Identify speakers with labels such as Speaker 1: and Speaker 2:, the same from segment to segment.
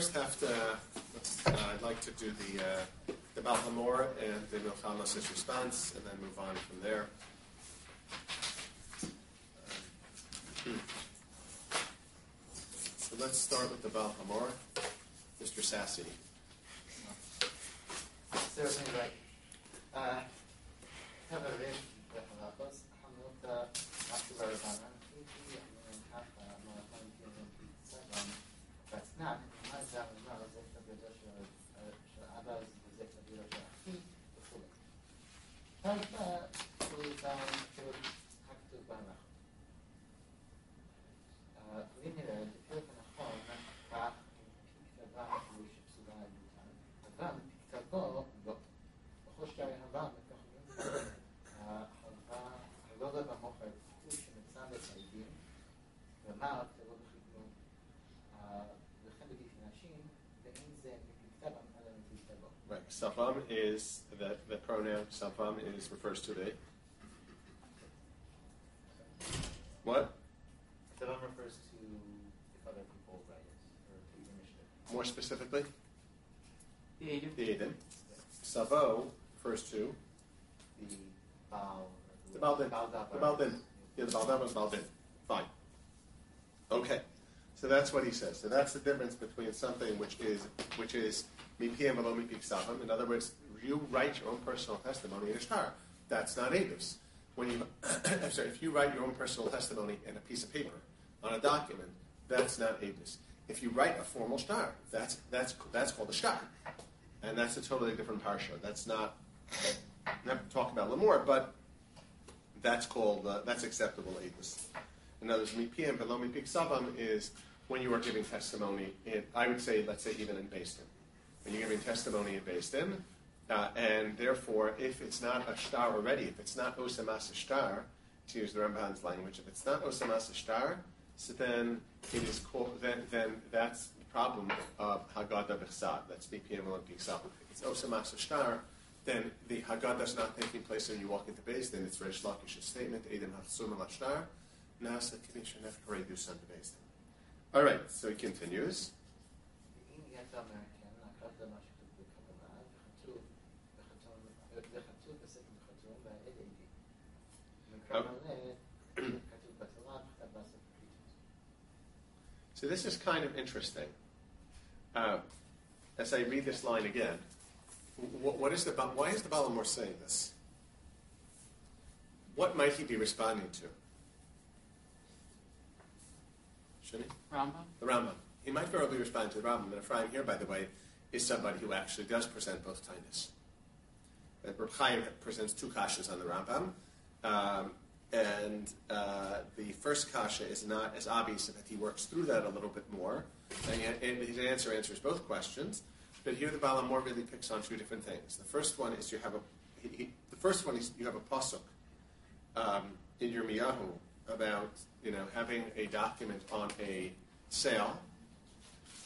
Speaker 1: first have to, uh, I'd like to do the, uh, the Balhamor and the Milchamas' response, and then move on from there. So let's start with the Balhamor. Mr. Sassy.
Speaker 2: Certainly right. Uh, אבל
Speaker 1: Safam is, the, the pronoun Safam is, refers to the. What?
Speaker 2: Safam refers to if other people write it.
Speaker 1: More specifically?
Speaker 3: The Aiden.
Speaker 1: The Aiden. Savo refers to?
Speaker 2: The Baal.
Speaker 1: The Baldin. The Baldin. Yeah, the Baldin was Baldin. Fine. Okay. So that's what he says. So that's the difference between something which is which is in other words, you write your own personal testimony in a star. That's not edus. When you, I'm sorry, if you write your own personal testimony in a piece of paper on a document, that's not edus. If you write a formal star, that's that's that's called a star, and that's a totally different parsha. That's not. Not talking about Lamor, but that's called uh, that's acceptable edus. In other words, mipiyam velo mipik savam is when you are giving testimony. In, I would say, let's say, even in Beis When you're giving testimony in Beis Din, uh, and therefore, if it's not a star already, if it's not osamas star, to use the Ramban's language, if it's not osamas star, so then it is. Then, then that's the problem of Haggadah b'chsav. That's mipik savam. If it's osamas star, then the Haggadah is not taking place when you walk into Beis Din. It's Reish Lakish's statement, Edom Hafsum al Nasa Kedisha Nefkarei Din. All right, so he continues.
Speaker 2: ואם יצא מהקן, לקחת מה שכתוב בכוונה, וכתוב בחתום- וכתוב בספר בחתום והעד עדי. מקרא מלא, כתוב בתורה, וכתב בספר פריטות.
Speaker 1: So this is kind of interesting. Uh, as I read this line again, wh- what is the Ba- why is the Balamor saying this? What might he be responding to? Should he?
Speaker 3: Rambam.
Speaker 1: The Rambam. He might very well be responding to the Rambam. And Ephraim here, by the way, is somebody who actually does present both tainas. Uh, Reb Chaim presents two kashas on the Rambam. Um, and uh, the first kasha is not as obvious that he works through that a little bit more. And, yet- and his answer answers both questions. But here the Balamor really picks on two different things. The first one is you have a he, he, the first one is you have a pasuk um, in Yirmiyahu about you know having a document on a sale,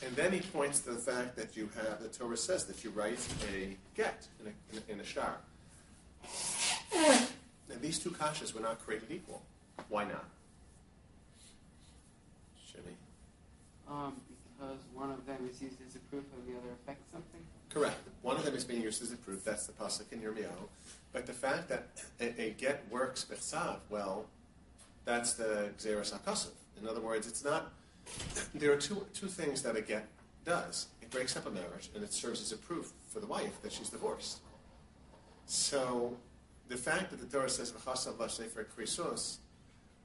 Speaker 1: and then he points to the fact that you have the Torah says that you write a get in a, in a, in a star. And these two kashas were not created equal. Why not? Shimmy.
Speaker 3: Um, because one of them is used as a proof and the other affects something.
Speaker 1: Correct. One of them is being used as a proof. That's the pasuk in Yirmiyahu. But the fact that a, a get works b'tzav, well, that's the xeris hakasuv. In other words, it's not. There are two two things that a get does. It breaks up a marriage, and it serves as a proof for the wife that she's divorced. So, the fact that the Torah says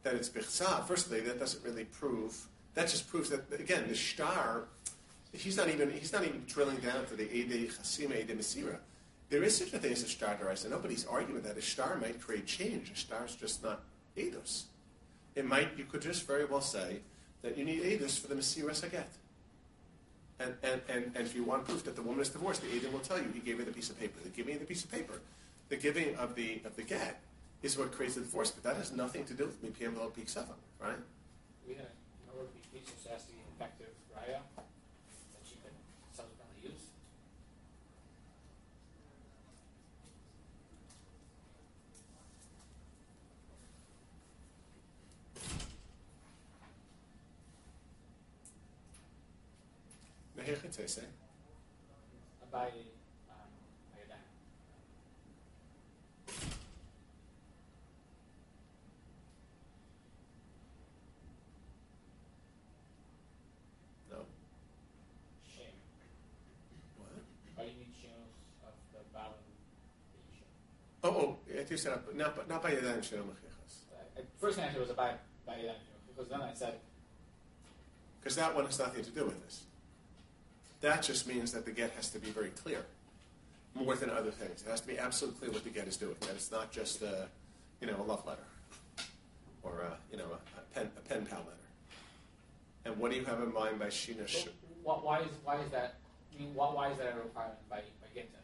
Speaker 1: that it's b'tzav. Firstly, that doesn't really prove. That just proves that again the star He's not even he's not even drilling down to the Ede Chasima Ede Mesira. There is such a thing as a star derisa. Nobody's arguing that a star might create change. A star's just not Eidos. It might you could just very well say that you need Eidos for the Mesira Saget. And, and, and, and if you want proof that the woman is divorced, the Edom will tell you he gave her the piece of paper. The giving of the piece of paper, the giving of the of the get, is what creates the divorce. But that has nothing to do with me PM Peak Seven, right?
Speaker 4: To be teaching has to be effective raya that you can subsequently use.
Speaker 1: Hechetzese.
Speaker 4: By um, Ayadayim.
Speaker 1: No.
Speaker 4: Shem.
Speaker 1: What?
Speaker 4: Why do you need Shemus of the Baal and the Isha?
Speaker 1: Oh, oh, it is not, not, not by Yadayim Shalom Achichas.
Speaker 4: I- I- First answer was by by Ayadayim because then I said
Speaker 1: Because that one has nothing to do with this. That just means that the get has to be very clear, more than other things. It has to be absolutely clear what the get is doing. That it's not just a, you know, a love letter, or a, you know, a, a pen a pen pal letter. And what do you have in mind by Shina?
Speaker 4: so
Speaker 1: Sh-
Speaker 4: why, is why is that? I mean, why, why is that a requirement by by Ginton?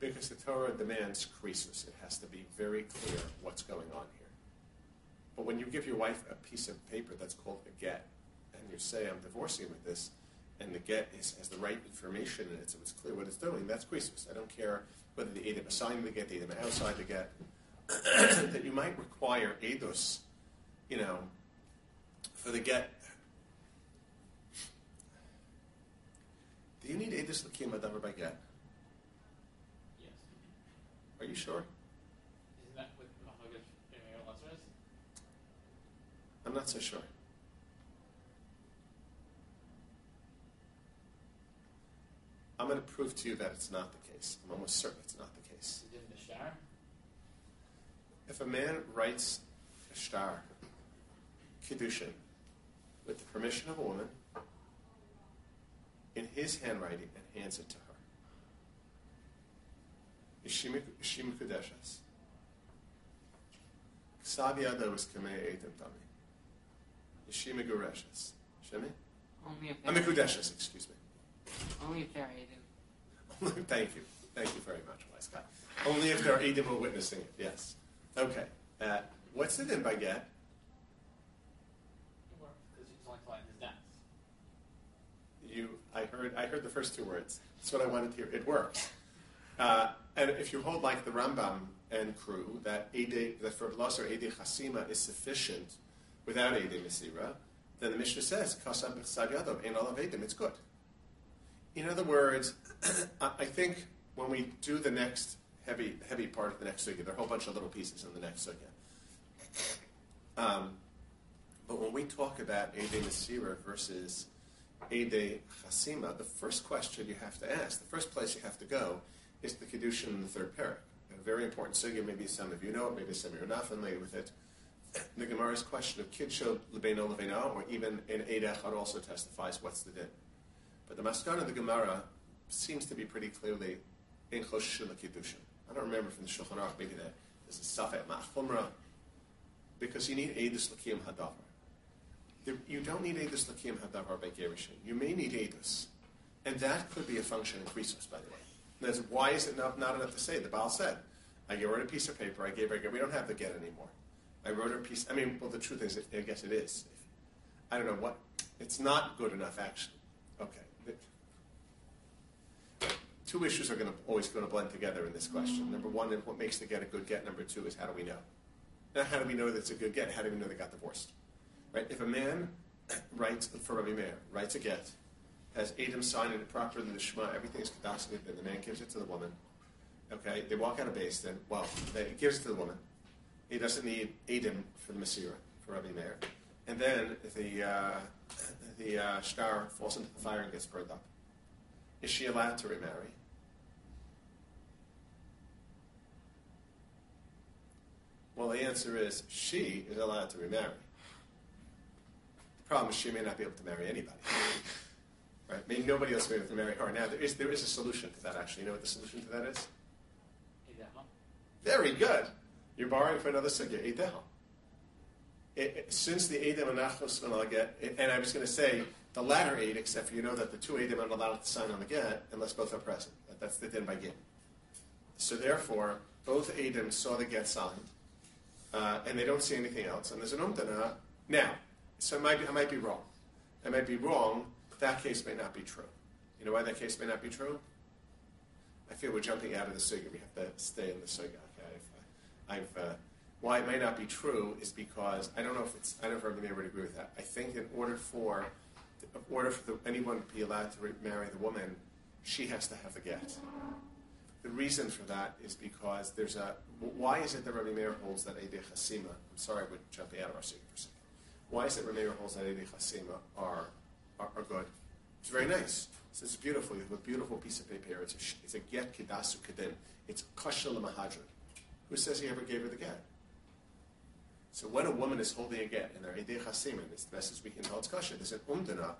Speaker 1: Because the Torah demands creases. It has to be very clear what's going on here. But when you give your wife a piece of paper that's called a get, and you say, I'm divorcing with this, and the get is, has the right information in it, so it's clear what it's doing, that's creases. I don't care whether the Adam assigned the get, the Adam outside the get, that you might require Eidos, you know, for the get. Do you need Eidos Lakim Adavar by get?
Speaker 4: Yes.
Speaker 1: Are you sure?
Speaker 4: Isn't that Emmanuel Lesser?
Speaker 1: I'm not so sure. I'm going to prove to you that it's not the case. I'm almost certain it's not the case.
Speaker 4: Is it in the Shtar?
Speaker 1: If a man writes a star, Kiddushin, with the permission of a woman, in his handwriting and hands it to her, Ishima Ishima Kudeshas. Ksav Yado is Kamei Eidim Dami. Ishima Gureshas. Shemi?
Speaker 3: Only if
Speaker 1: I'm
Speaker 3: they're,
Speaker 1: excuse me.
Speaker 3: Only if they're Aiden.
Speaker 1: Thank you. Thank you very much, wise guy. Only if they're Edom who witnessing it, yes. Okay. Uh, what's the din by get?
Speaker 4: It works, because he's only telling his dance.
Speaker 1: You, I heard, I heard the first two words. That's what I wanted to hear. It works. Uh, and if you hold like the Rambam and crew that Ede, that for Blasar Ede Chasima is sufficient without Ede Mesira, then the Mishnah says Kasam B'Chsav Yadov Ein Olav Edom. It's good. In other words, I think when we do the next heavy heavy part of the next sugya, there are a whole bunch of little pieces in the next sugya. Um, but when we talk about Ede Mesira versus Ede Chasima, the first question you have to ask, the first place you have to go, is the Kiddushin in the third parak. A very important sugya, maybe some of you know it, maybe some of you are not familiar with it. The Gemara's question of Kidsho Lebeino Lebeina, or even in Ede also testifies what's the din. But the Maskana of the Gemara seems to be pretty clearly in Chosh Kiddushin. I don't remember from the Shulchan Aruch, maybe there's a Safet Ma'achumra, because you need Edus Lakim Hadavar. You don't need Edus Lakim Hadavar by Gerushin. You may need Edus. And that could be a function in Krisos, by the way. That's why is it not, not enough to say? The Baal said, I wrote a piece of paper, I gave her, a get, we don't have the get anymore. I wrote a piece, I mean, well, the truth is, I guess it is. I don't know what, it's not good enough, actually. Okay. Two issues are going to, always going to blend together in this question. Number one is what makes the get a good get. Number two is how do we know? Now, how do we know that it's a good get? How do we know they got divorced? Right? If a man writes for Rabbi Meir, writes a get, has Adam sign it properly in the Shema, everything is kadashly, then the man gives it to the woman. Okay, they walk out of base, then, well, they, he gives it to the woman. He doesn't need Adam for the Masira, for Rabbi Meir. And then the, uh, the uh, star falls into the fire and gets burned up. Is she allowed to remarry? Well, the answer is she is allowed to remarry. The problem is she may not be able to marry anybody. Right? Maybe nobody else will be able to marry her. Now, there is, there is a solution to that, actually. You know what the solution to that is? Very good. You're borrowing for another sugya. It- it- Since the Edom and Achos and I'll get, and I was going to say the latter eight, except for you know that the two Edom are not allowed to sign on the get unless both are present. That's the din by get. So therefore, both Edom saw the get signed, uh, and they don't see anything else, and there's an umdana. Now, so might, be, I might be wrong. I might be wrong. That case may not be true. You know why that case may not be true? I feel we're jumping out of the sugya. We have to stay in the sugya. Okay, I've, I've uh, why it may not be true is because I don't know if it's I don't know if everybody would agree with that. I think in order for in order for the, anyone to be allowed to marry the woman, she has to have the get. The reason for that is because there's a. Why is it that Rabbi Meir holds that Eidei Chasima? I'm sorry, we're jumping out of our seat for a second. Why is it Rabbi Meir holds that Eidei Chasima are, are, are good? It's very nice. So it's beautiful. You have a beautiful piece of paper. It's a, it's a get kidasu kedin. It's kashal mahadran. Who says he ever gave her the get? So when a woman is holding a get and they're Eidei Chasima, it's the best as we can tell it's kosher, there's an umdana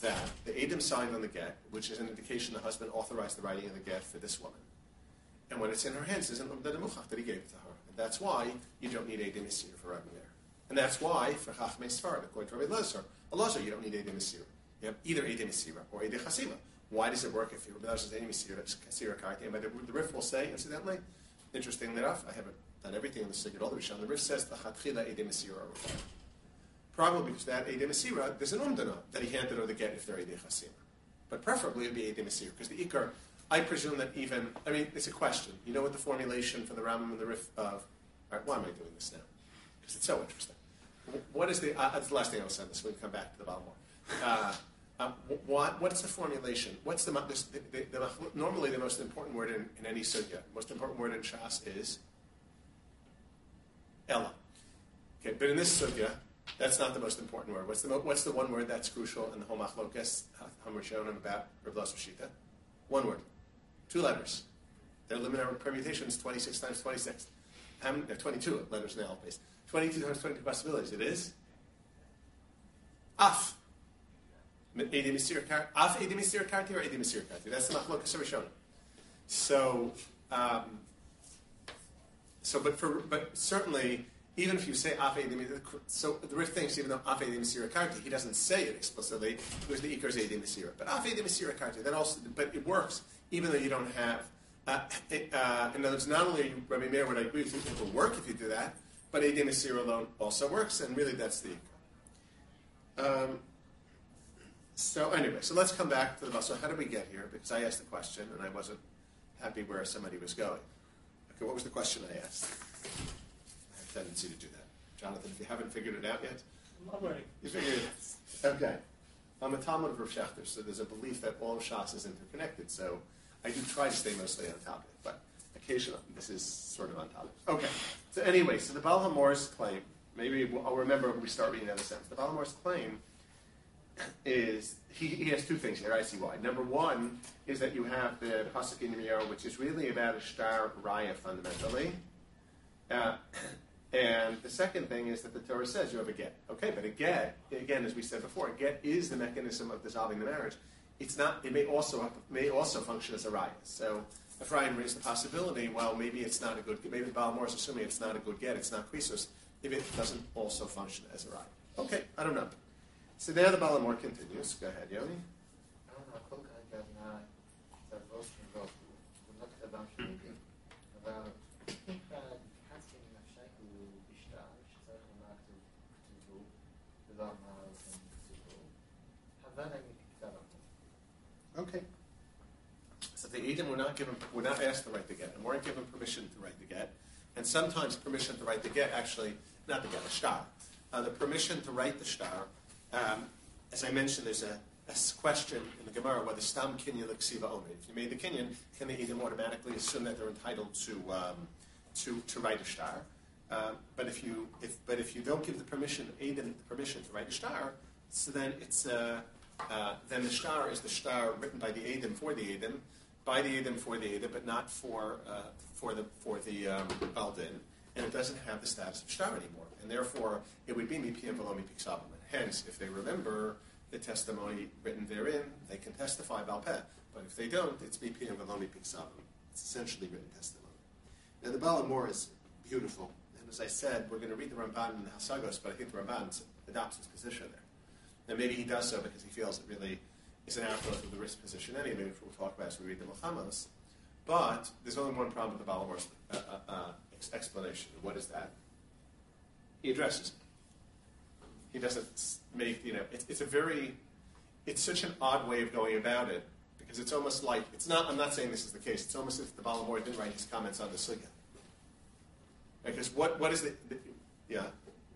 Speaker 1: that the Edom signed on the get, which is an indication the husband authorized the writing of the get for this woman. And when it's in her hands, there's an umdana muchach that he gave it to her. And that's why you don't need Edom Isir for Rabbi Meir. And that's why, for Chachmei Sfarad, according to Rabbi Lezer, Allah, you don't need Edom Isir. You have either Edom Isira or Edom Chasima. Why does it work if you Rabbi Lezer Edom Isira, Karti? And by the, the Rif will say, incidentally, interestingly enough, I haven't done everything in the Sigurd the Rishon. The Rif says the Chatchila Edom Isira. Probably because that Edom Isira, there's an umdana that he handed her the get if they're Edom Chasima. But preferably it would be Edom Isira, because the Ikar, I presume that even, I mean, it's a question. You know what the formulation for the Rambam and the Rif of, all right, why am I doing this now? Because it's so interesting. What is the, uh, that's the last thing I'll send this, we can come back to the bottom more. Uh, uh, what, what's the formulation? What's the, the, the, the, normally the most important word in, in any sugya, most important word in Shas is Ella. Okay, but in this sugya, that's not the most important word. What's the, what's the one word that's crucial in the whole machlokas Hamrishonim about Shita? One word. Two letters. Their limit permutation is 26 times 26. How many, there are 22 letters in the alphabet. 22 times 22 possibilities. It is Af. Af Edim Misir Karti or Edim Misir Karti. That's the machlokas Hamrishonim. So, um, so, but for, but certainly, even if you say so the Rif thinks even though Af Edim Misir Karti, he doesn't say it explicitly because the Ikar is Edim Misir. But Af Edim Misir Karti, that also, but it works even though you don't have. Uh, it, uh, in other words, not only Rabbi Meir would I agree with it will work if you do that, but Edim Misir alone also works, and really that's the Ikar. Um, so anyway, so let's come back to the So how did we get here? Because I asked the question and I wasn't happy where somebody was going. Okay, what was the question I asked? I have a tendency to do that. Jonathan, if you haven't figured it out yet,
Speaker 4: I'm ready.
Speaker 1: you figured it out. Okay. I'm a Talmud of Rav Schachter, so there's a belief that all of Shas is interconnected. So I do try to stay mostly on topic, but occasionally this is sort of on topic. Okay. So anyway, so the Baal HaMor's claim, maybe we'll- I'll remember when we start reading the other sentence. The Baal HaMor's claim is he, he has two things here. I see why. Number one is that you have the pasuk in Yirmiyahu, which is really about a star raya fundamentally, uh, and the second thing is that the Torah says you have a get. Okay, but a get again, as we said before, a get is the mechanism of dissolving the marriage. It's not. It may also may also function as a raya. So. Ephraim raised the possibility, well, maybe it's not a good, get maybe Balamor is assuming it's not a good get, it's not krisos, if it doesn't also function as a raya. Okay, I don't know. So now the Balamor continues. Go ahead, Yoni. Okay. So the Edom were not given, were not asked to write the get, and weren't given permission to write the get. And sometimes permission to write the get, actually, not the get, the star. Uh, the permission to write the star, um, as I mentioned, there's a question in the Gemara whether stam kinyan l'ksiva omer. If you made the kinyan, can the Edom automatically assume that they're entitled to um, to to write a star? Um, but if you if but if you don't give the permission Edom the permission to write a star, so then it's uh, uh, then the shtar is the shtar written by the Edom for the Edom, by the Edom for the Edom, but not for uh, for the for the um, Baldin, and it doesn't have the status of shtar anymore, and therefore it would be mipiyam v'lo mipik Hence, if they remember the testimony written therein, they can testify balpeh. But if they don't, it's mipiyam v'lo mipik It's essentially written testimony. Now the Balamor is beautiful, and as I said, we're going to read the Ramban in the Hasagos, but I think the Ramban adopts his position there. And maybe he does so because he feels it really is an outgrowth of the Rif's position anyway, which we'll talk about as we read the Muhammad's. But there's only one problem with the Balamor's uh, uh, uh, explanation. What is that? He addresses it. He doesn't make, you know, it's, it's a very, it's such an odd way of going about it because it's almost like, it's not, I'm not saying this is the case, it's almost as if the Balamor didn't write his comments on the Sugya. Because what, what is the, the yeah,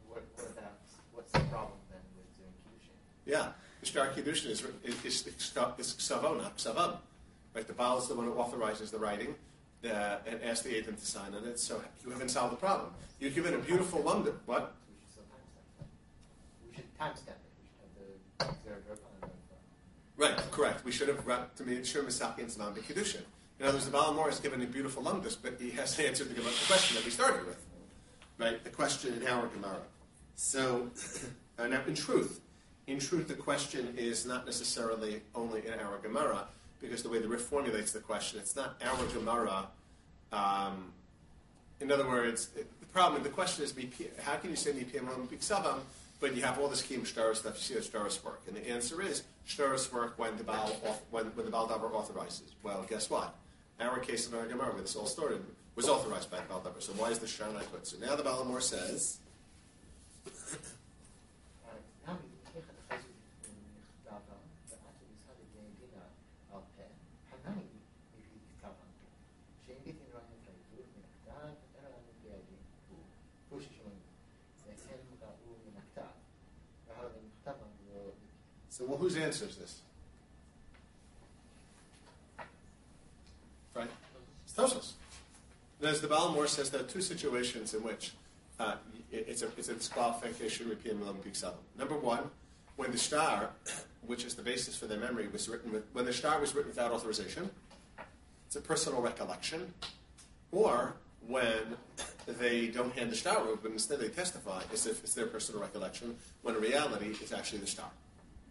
Speaker 2: What, what about, what's the problem then with doing Kiddushin?
Speaker 1: Yeah. the Shtar Kiddushin is, is, is, is Ksavo, not Ksavam. Right? The Baal is the one who authorizes the writing uh, and asks the agent to sign on it, so you haven't solved the problem. You're given a beautiful lumdum. What?
Speaker 2: We should timestamp that. We should timestamp it. We should have the zero drop on the
Speaker 1: Right, correct. We should have wrapped to me Shur Misaki and Zman B'Kiddushin. In other words, the Baal Mor is given a beautiful lumdus, but he has to answer the, the question that we started with. Right? The question in our Gemara. So, uh, now in truth, in truth, the question is not necessarily only in our Gemara, because the way the Rif formulates the question, it's not our Gemara. Um, in other words, the problem, the question is, how can you say Mipiyam Biksavam, but you have all this Kim stuff, you see how Shtaris work? And the answer is, Shtaris work when the Baal, when, when the Baal Dabar authorizes. Well, guess what? Our case in our Gemara, where this all started, was authorized by the Baal Dabar. So why is the not good? So now the Baal Amor says, well, whose answer is this? Right? It's Tosos. As the Baal Mor says, there are two situations in which uh, it's a it's a disqualification repeat Milam Number one, when the star, which is the basis for their memory, was written with when the star was written without authorization, it's a personal recollection, or when they don't hand the star over, but instead they testify as if it's their personal recollection, when in reality it's actually the star.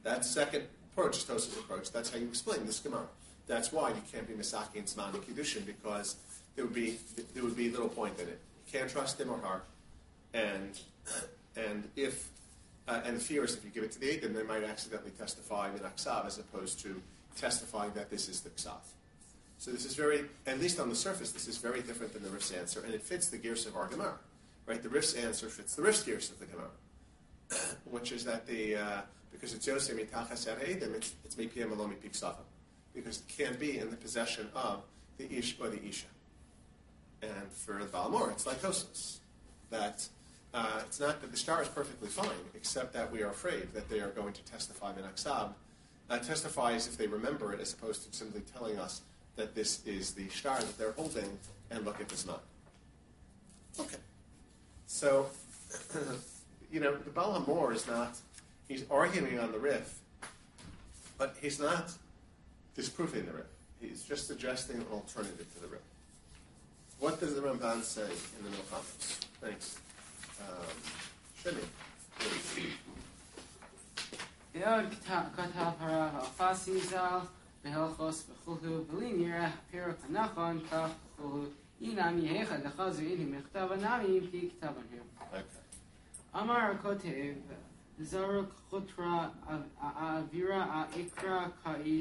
Speaker 1: That second approach is Tosa's approach. That's how you explain this Gemara. That's why you can't be Misaki and and Kiddushin because there would be there would be little point in it. You can't trust him or her, and and if uh, and the fear is if you give it to the Aiden, they might accidentally testify in Aksav as opposed to testifying that this is the Ksav. So this is very, at least on the surface, this is very different than the Rif's answer, and it fits the gears of our Gemara. Right? The Rif's answer fits the Rif's gears of the Gemara, which is that the uh, because it's Yosef mitachas Edim, it's it's mipiyam alom mipik because it can't be in the possession of the Ish or the Isha. And for the Balmor, it's like Tosos. That uh, it's not that the star is perfectly fine, except that we are afraid that they are going to testify in Aksab. Uh, testify as if they remember it, as opposed to simply telling us that this is the star that they're holding, and look at this not. Okay. So, you know, the HaMor is not, he's arguing on the Rif, but he's not disproving the Rif. He's just suggesting an alternative to the Rif. What does the Ramban say in the no comments? Thanks. Um, Shemi.
Speaker 3: ועוד כתב הרב אלפסי ז"ל בהלכוס וכו' בלי נראה הפרק הנכון כך וכו' אינם יהיכא דחזו אלי מכתב הנמי פי כתב הנר. אמר הכותב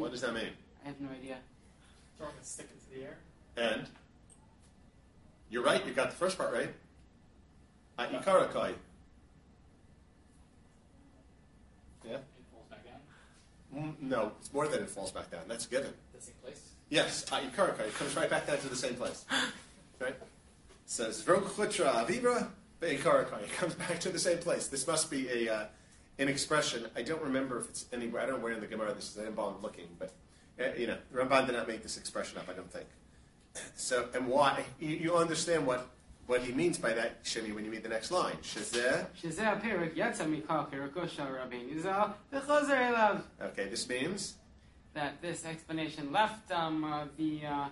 Speaker 1: what does that mean?
Speaker 3: I have no idea.
Speaker 4: Throwing a stick into the air.
Speaker 1: And? You're right, you got the first part right. Ikara kai. Yeah?
Speaker 4: It falls back down?
Speaker 1: Mm, no, it's more than it falls back down. That's given.
Speaker 4: The same place?
Speaker 1: Yes, ikara kai. It comes right back down to the same place. right? Says, Zvrokutra avibra be kai. It comes back to the same place. This must be a. Uh, an expression. I don't remember if it's anywhere. I don't know where in the Gemara this is. I didn't bother looking, but eh, you know, Ramban did not make this expression up. I don't think. So and why you, understand what what he means by that, Shemi, when you read the next line. Shazeh. Okay, this means
Speaker 3: that this explanation left um, uh, the uh,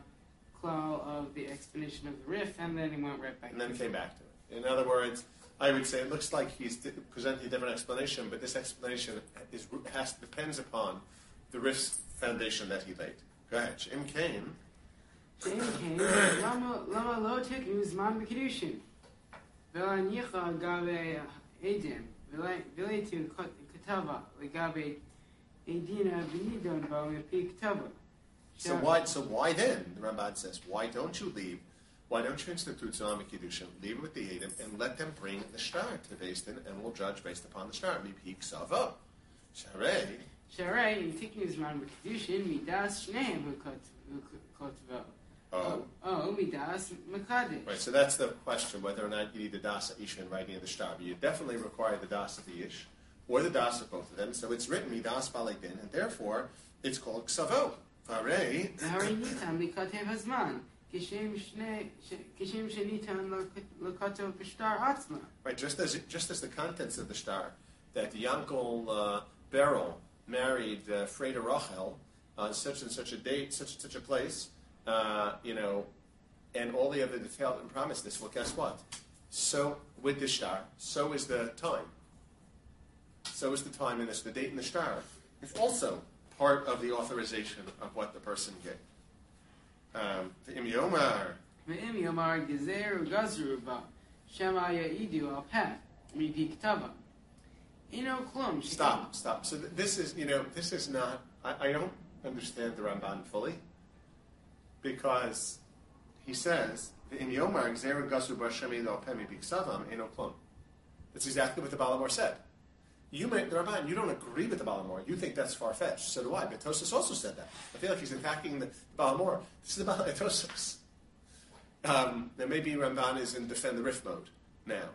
Speaker 3: claw of the explanation of the riff, and then he went right back.
Speaker 1: And then came back to it. In other words. I would say it looks like he's presenting a different explanation, but this explanation is, has, depends upon the Rif's foundation that he laid. Go ahead,
Speaker 3: Kane.
Speaker 1: So why, so why then, the Ramad says, why don't you leave why don't you institute Zolim Kiddushin, leave it with the Edom, and let them bring the shtar to the and we'll judge based upon the star. Mipik Savo. Sharei.
Speaker 3: Sharei, in Tikkun Zman Kiddushin, Midas Shneim Kotvo. Oh.
Speaker 1: oh.
Speaker 3: Oh, Midas Mekadesh.
Speaker 1: Right, so that's the question, whether or not you need the Dasa Ish in writing of the shtar. You definitely require the das of the Ish, or the das of both of them. So it's written Midas baleiden, and therefore it's called savo. Farei.
Speaker 3: והרי ניתן לכתב הזמן, כשם שני- ש- כשם שניתן לכ- לכתוב בשטר עצמה.
Speaker 1: Right, just as just as the contents of the star, that Yankel uh, Beryl married uh, Freda Rachel on such and such a date, such and such a place, uh, you know, and all the other detailed and promised this. Well, guess what? So with the star, so is the time. So is the time in this. The date in the star is also part of the authorization of what the person gave. Um, Im Yomar.
Speaker 3: ואם יאמר גזר וגזרו בה, שמא יעידו על פה, מפי כתבה. אינו כלום.
Speaker 1: Stop, stop. So th- this is, you know, this is not, I, I don't understand the Ramban fully because he says, in Yomar, Gzera Gasu Barshemi Lo Pemi Biksavam Eno Klon. That's exactly what the Balamor said. You may, the Ramban, you don't agree with the Balamor. You think that's far fetched. So do I. But Tosus also said that. I feel like he's attacking the Balamor. This is the Balamor Tosus. Um, then maybe Ramban is in defend the riff mode now.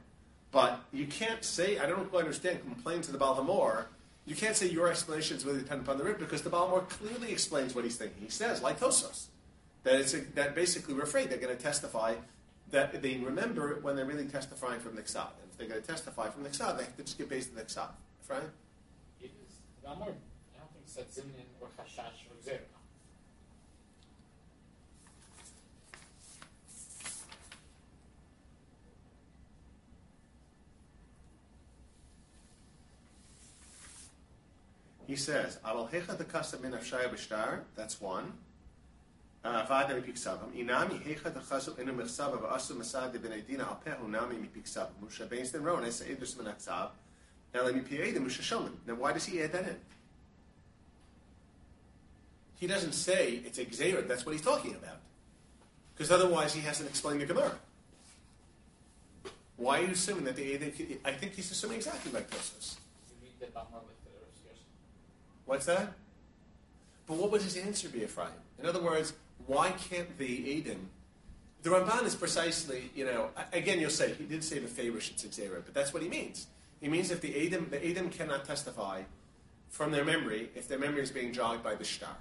Speaker 1: But you can't say, I don't quite understand, complain to the Baal Hamor. You can't say your explanation is really dependent upon the Rif because the Baal Hamor clearly explains what he's thinking. He says, like Tosos, that, it's a, that basically we're afraid they're going to testify that they remember when they're really testifying from the Ksad. And if they're going to testify from the Ksad, they have to just get based on the Ksad. Right?
Speaker 4: It is Ramar. I don't think it or Chashash or Gzera.
Speaker 1: He says, "Aval hecha dekasa min afshaya b'shtar." That's one. Uh, Vada mipiksavam. Inami hecha dechasu inu mechsava v'asu masad b'nei dina al pehu nami mipiksavam. Musha beinsden rones edus min Ele mipiedim musha. Now, why does he add that in? He doesn't say it's a gzeira. That's what he's talking about. Because otherwise, he hasn't explained the Gemara. Why are you assuming that the Eidim? I think he's assuming exactly like Tosos.
Speaker 4: You read the Ramar with the Rosh
Speaker 1: What's that? But what would his answer be, Ephraim? In other words, why can't the Edom? The Ramban is precisely, you know, again, you'll say, he did say the favor should Zera, but that's what he means. He means if the Edom, the Edom cannot testify from their memory if their memory is being jogged by the shtar.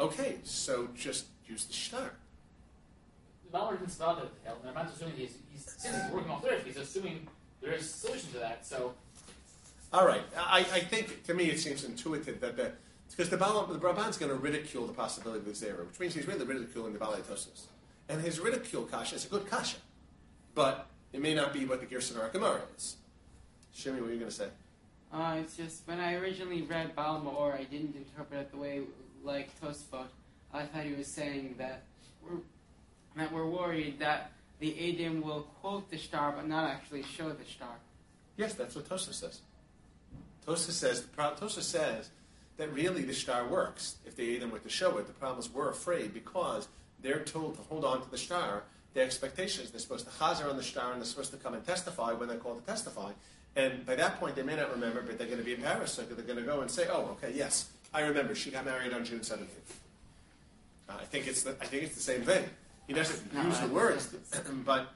Speaker 1: Okay, so just use the shtar.
Speaker 4: The Ramar didn't that detail, and Ramban's assuming he's, he's, since he's working off the earth, he's assuming there is a solution to that. So
Speaker 1: All right. I, I think, to me, it seems intuitive that the, because the, Baal, the Ramban's going to ridicule the possibility of the Zera, which means he's really ridiculing the Balei Tosos. And his ridicule kasha is a good kasha, but it may not be what the Gerson or Gemara is. Shimi, what are you going to say?
Speaker 3: Uh, it's just when I originally read Baal Maor, I didn't interpret it the way like Tosfot. I thought he was saying that we're that we're worried that the Adim will quote the star but not actually show the star.
Speaker 1: Yes, that's what Tosa says. Tosa says, the pro- says that really the star works if they aid them with the show it. The problem is we're afraid because they're told to hold on to the star. Their expectation is they're supposed to chazer on the star and they're supposed to come and testify when they're called to testify. And by that point, they may not remember, but they're going to be embarrassed. So they're going to go and say, "Oh, okay, yes, I remember. She got married on June 17th." Uh, I think it's the, I think it's the same thing. He doesn't
Speaker 3: No,
Speaker 1: use the words, but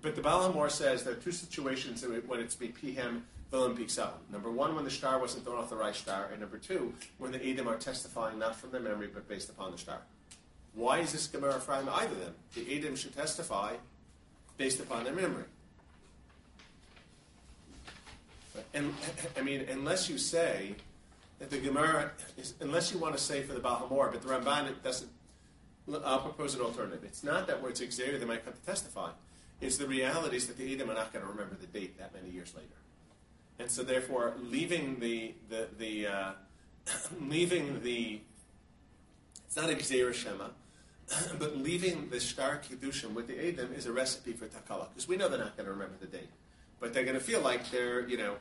Speaker 1: but the Balamor says there are two situations when it's be pihem villain peaks out. Number one, when the star wasn't thrown off the right star, and number two, when the Edom are testifying not from their memory but based upon the star. Why is this Gemara frying either of them? The Edom should testify based upon their memory. And I mean, unless you say that the Gemara, is, unless you want to say for the Bahamor, but the Ramban doesn't. I'll propose an alternative. It's not that where it's exerior they might come to testify. It's the reality is that the Edom are not going to remember the date that many years later, and so therefore leaving the the the uh, leaving the it's not exerior shema, but leaving the star kiddushin with the Edom is a recipe for takala because we know they're not going to remember the date, but they're going to feel like they're you know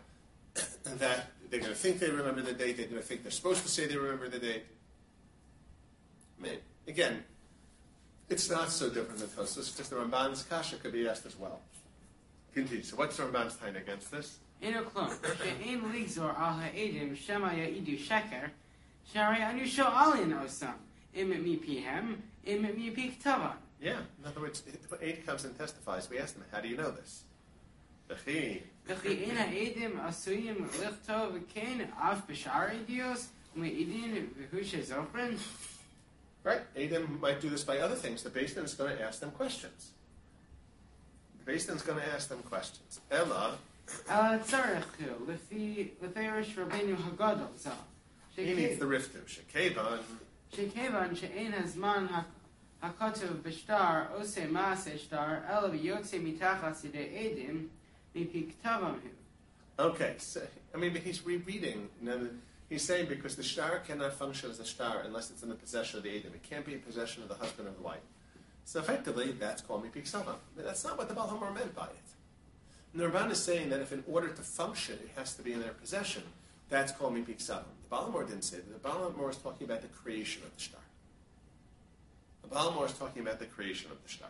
Speaker 1: that they're going to think they remember the date. They're going to think they're supposed to say they remember the date. I mean, again, it's not so different than Tosus because the Ramban's kasha could be asked as well. Continue. So what's the Ramban's time against this?
Speaker 3: אינו כלום, שאין לגזור על העדים שמא יעידו שקר, שהרי אנו שואלים אותם, אם מפיהם, אם מפי כתבם.
Speaker 1: Yeah. In other words, if eight comes and testifies, we ask them, how do you know this? אחי.
Speaker 3: אחי, הנה עדים עשויים לכתוב כן אף בשאר עדיות מעידים והוא שזוכרן.
Speaker 1: Right, Adam might do this by other things. The Beis Din is going to ask them questions. The Beis Din is going to ask them questions. Ella. he needs the riftim.
Speaker 3: Shekavan. Shekavan she'en hazman הכותב בשטר ose מעשה שטר, אלא ויוצא mitachas ide עדים.
Speaker 1: Okay, so, I mean, but he's rereading. You know, he's saying because the star cannot function as a star unless it's in the possession of the Adam. It can't be in possession of the husband or the wife. So effectively, that's called mipik sama. But that's not what the Baal Hamor meant by it. Ramban is saying that if in order to function, it has to be in their possession, that's called mipik sama. The Baal Hamor didn't say that. The Baal Hamor is talking about the creation of the star. The Baal Hamor is talking about the creation of the star.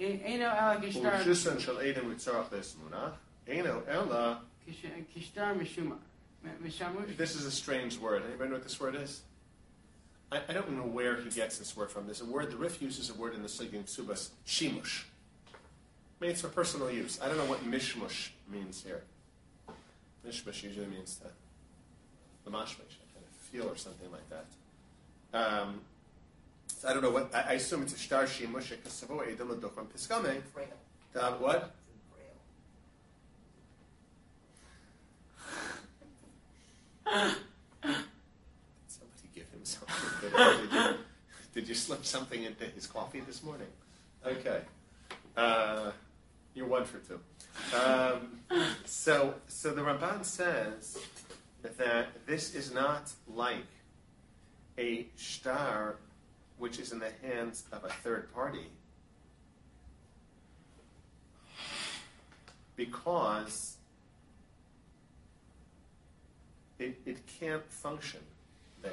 Speaker 3: אינו אלא כשטר
Speaker 1: ושוסן של עדן וצורך לסמונח, אינו אלא,
Speaker 3: כש- כשטר משומר מ- משמוש
Speaker 1: this is a strange word. Anybody know what this word is? I, I don't know where he gets this word from. There's a word, the Rif uses a word in the Sigin Subas, shimush. I mean, it's for personal use. I don't know what mishmush means here. Mishmush usually means the, the mashmish, I kind of feel or something like that. Um, so I don't know what, I, I assume it's a shtar shimush, because savo edel aducham piskame.
Speaker 2: Braille.
Speaker 1: What? Somebody give him something. Did you, did you slip something into his coffee this morning? Okay. Uh, you're one for two. Um, so, so the Ramban says that this is not like a star which is in the hands of a third party because it, it can't function there.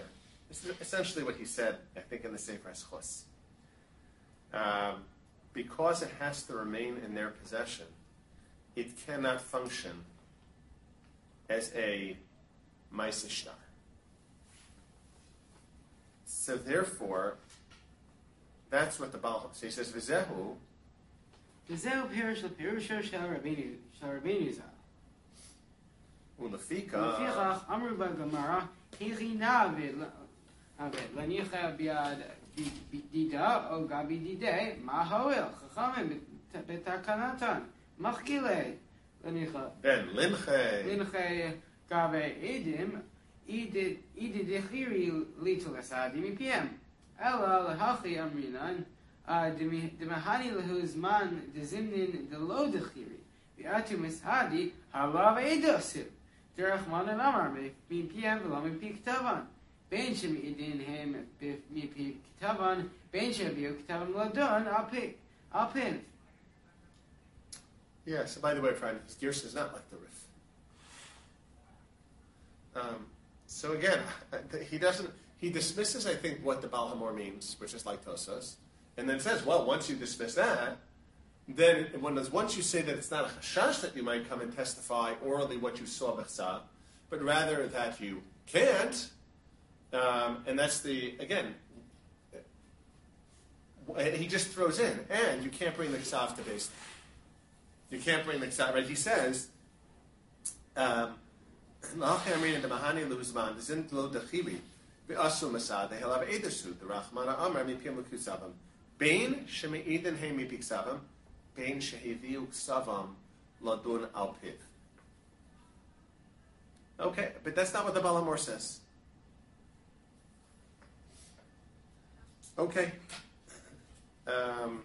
Speaker 1: This is essentially what he said, I think, in the Sefer Eschos. Um, because it has to remain in their possession, it cannot function as a Maisa Shtar. So therefore, that's what the Baal so he says, Vizehu,
Speaker 3: וזהו פירוש לפירושו של רבינו של רבינו ז"ל
Speaker 1: Ulafika,
Speaker 3: ולפיכך אמרו בגמרא, הכינה ולניחה ביד דידה או גבי דידי, מה הועיל? חכמים בתקנתן, מחכילי לניחה.
Speaker 1: Ben Limche,
Speaker 3: לניחה גבי עדים, אידי דחירי ליטל הסעדי מפיהם. אלא להכי אמרינן, דמהני להו זמן דזמנין דלא דחירי, ואתו מסעדי, הרב עדוסו. דרך מנן אמר, מפיהם ולא מפי כתבן. בין שמעידין הם מפי כתבן, בין שהביאו כתבן לדון על פי- על פיו.
Speaker 1: Yeah, so by the way, friend, his Gersh is not like the Rif. Um, so again, he doesn't, he dismisses, I think, what the Baal Hamor means, which is like Tosos, and then says, well, once you dismiss that, then when once you say that it's not a chashash that you might come and testify orally what you saw b'chsa, but rather that you can't, um, and that's the, again, he just throws in, and you can't bring the ksav to base. You can't bring the ksav, right? He says, um, "L'achei amrin the mahani luzman zint lo dechili v'asu masad he'll have edersut the rachmana amar mipim l'kusavim bein sheme'idin he mipiksavim bein sheheviu ksavam ladun al piv." Okay, but that's not what the Balamor says. Okay. Um,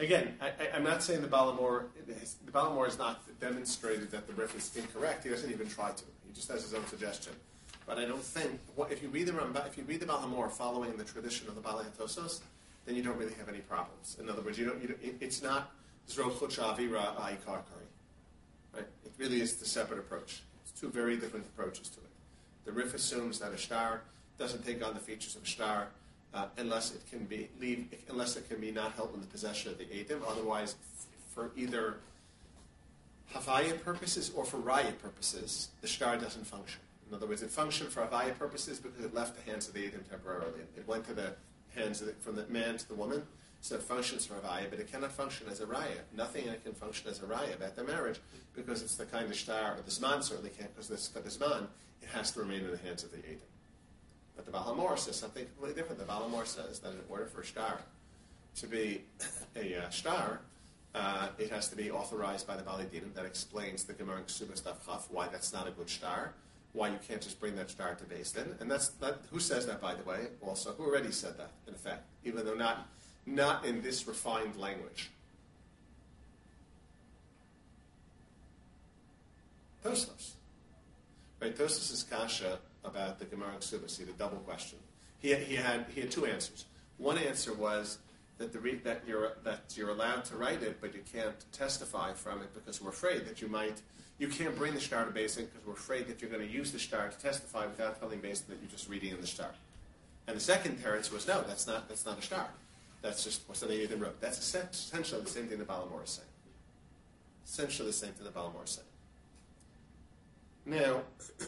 Speaker 1: again, I, I'm not saying the Balamor, the Balamor has not demonstrated that the riff is incorrect. He doesn't even try to. He just has his own suggestion. But I don't think what, if you read the Ramba, if you read the Balamor following the tradition of the Balei Tosos, then you don't really have any problems. In other words, you don't. You don't it, it's not Zrochot Shavira Aikar Kari. It really is the separate approach. It's two very different approaches to it. The Rif assumes that a star doesn't take on the features of a star uh, unless it can be leave, unless it can be not held in the possession of the Adim. Otherwise, for either Havaya purposes or for Raya purposes, the star doesn't function. In other words, it functioned for Havaya purposes because it left the hands of the Adim temporarily. It went to the hands of the, from the man to the woman, so it functions for Havaya, but it cannot function as a Raya. Nothing can function as a Raya about the marriage because it's the kind of star, or the Zman certainly can't, because this, the Zman, it has to remain in the hands of the Adim. But the Baal HaMaor says something completely different. The Baal HaMaor says that in order for a star to be a uh, star, uh, it has to be authorized by the Bali Dinim. That explains the Gemara Ksubas Chaf, why that's not a good star, why you can't just bring that star to Din. And that's that, who says that, by the way, also, who already said that, in effect, even though not, not in this refined language. Tosfos. Right, Tosfos is kasha about the Gemara Ksubas, see the double question. He, he, had, he had two answers. One answer was that, the that, you're, that you're allowed to write it, but you can't testify from it because we're afraid that you might, you can't bring the star to Beis Din because we're afraid that you're going to use the star to testify without telling Beis Din that you're just reading in the star. And the second teretz was, no, that's not, that's not a star. That's just something you wrote. That's essentially the same thing the Baal HaMaor is saying. Essentially the same thing the Baal HaMaor is saying. Now,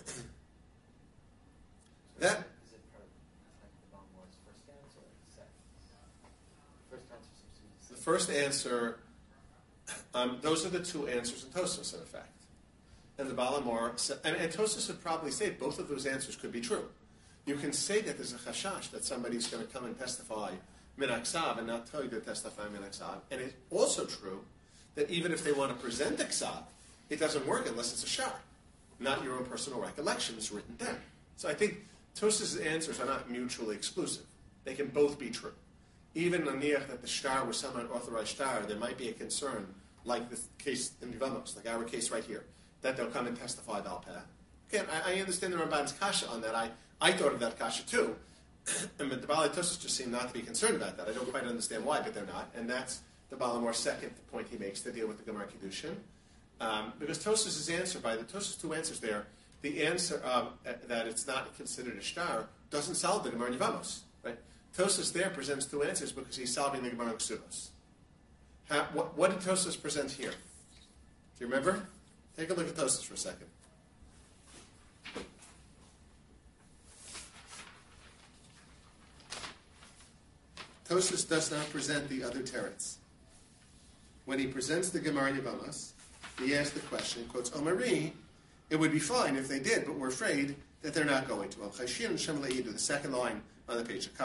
Speaker 1: That-
Speaker 2: Is it part of like the first answer or the second? First answer seems to be the
Speaker 1: The
Speaker 2: same.
Speaker 1: first answer, um, those are the two answers in Tosfos, in effect. And the Baal HaMaor, and, and Tosfos would probably say both of those answers could be true. You can say that there's a chashash that somebody's going to come and testify min aksav and not tell you to testify min aksav. And it's also true that even if they want to present aksav, it doesn't work unless it's a shar, not your own personal recollections written down. So I think Tosfos' answers are not mutually exclusive. They can both be true. Even naniach that the star was some unauthorized star, there might be a concern, like the case in Yevamos, like our case right here, that they'll come and testify about Peh. Again, I, I understand the Ramban's kasha on that. I, I thought of that kasha too. and the Balai Tosfos just seem not to be concerned about that. I don't quite understand why, but they're not. And that's the Baal HaMaor's second point he makes to deal with the Gemara Kiddushin. Um, because Tosfos' answer, by the Tosfos' two answers there, the answer um, that it's not considered a star doesn't solve the Gemara Yevamos. Right? Tosfos there presents two answers because he's solving the Gemara Ksubos. What, what did Tosfos present here? Do you remember? Take a look at Tosfos for a second. Tosfos does not present the other teretz. When he presents the Gemara Yevamos, he asks the question, quotes, oh, Omari, it would be fine if they did, but we're afraid that they're not going to. The second line on the page.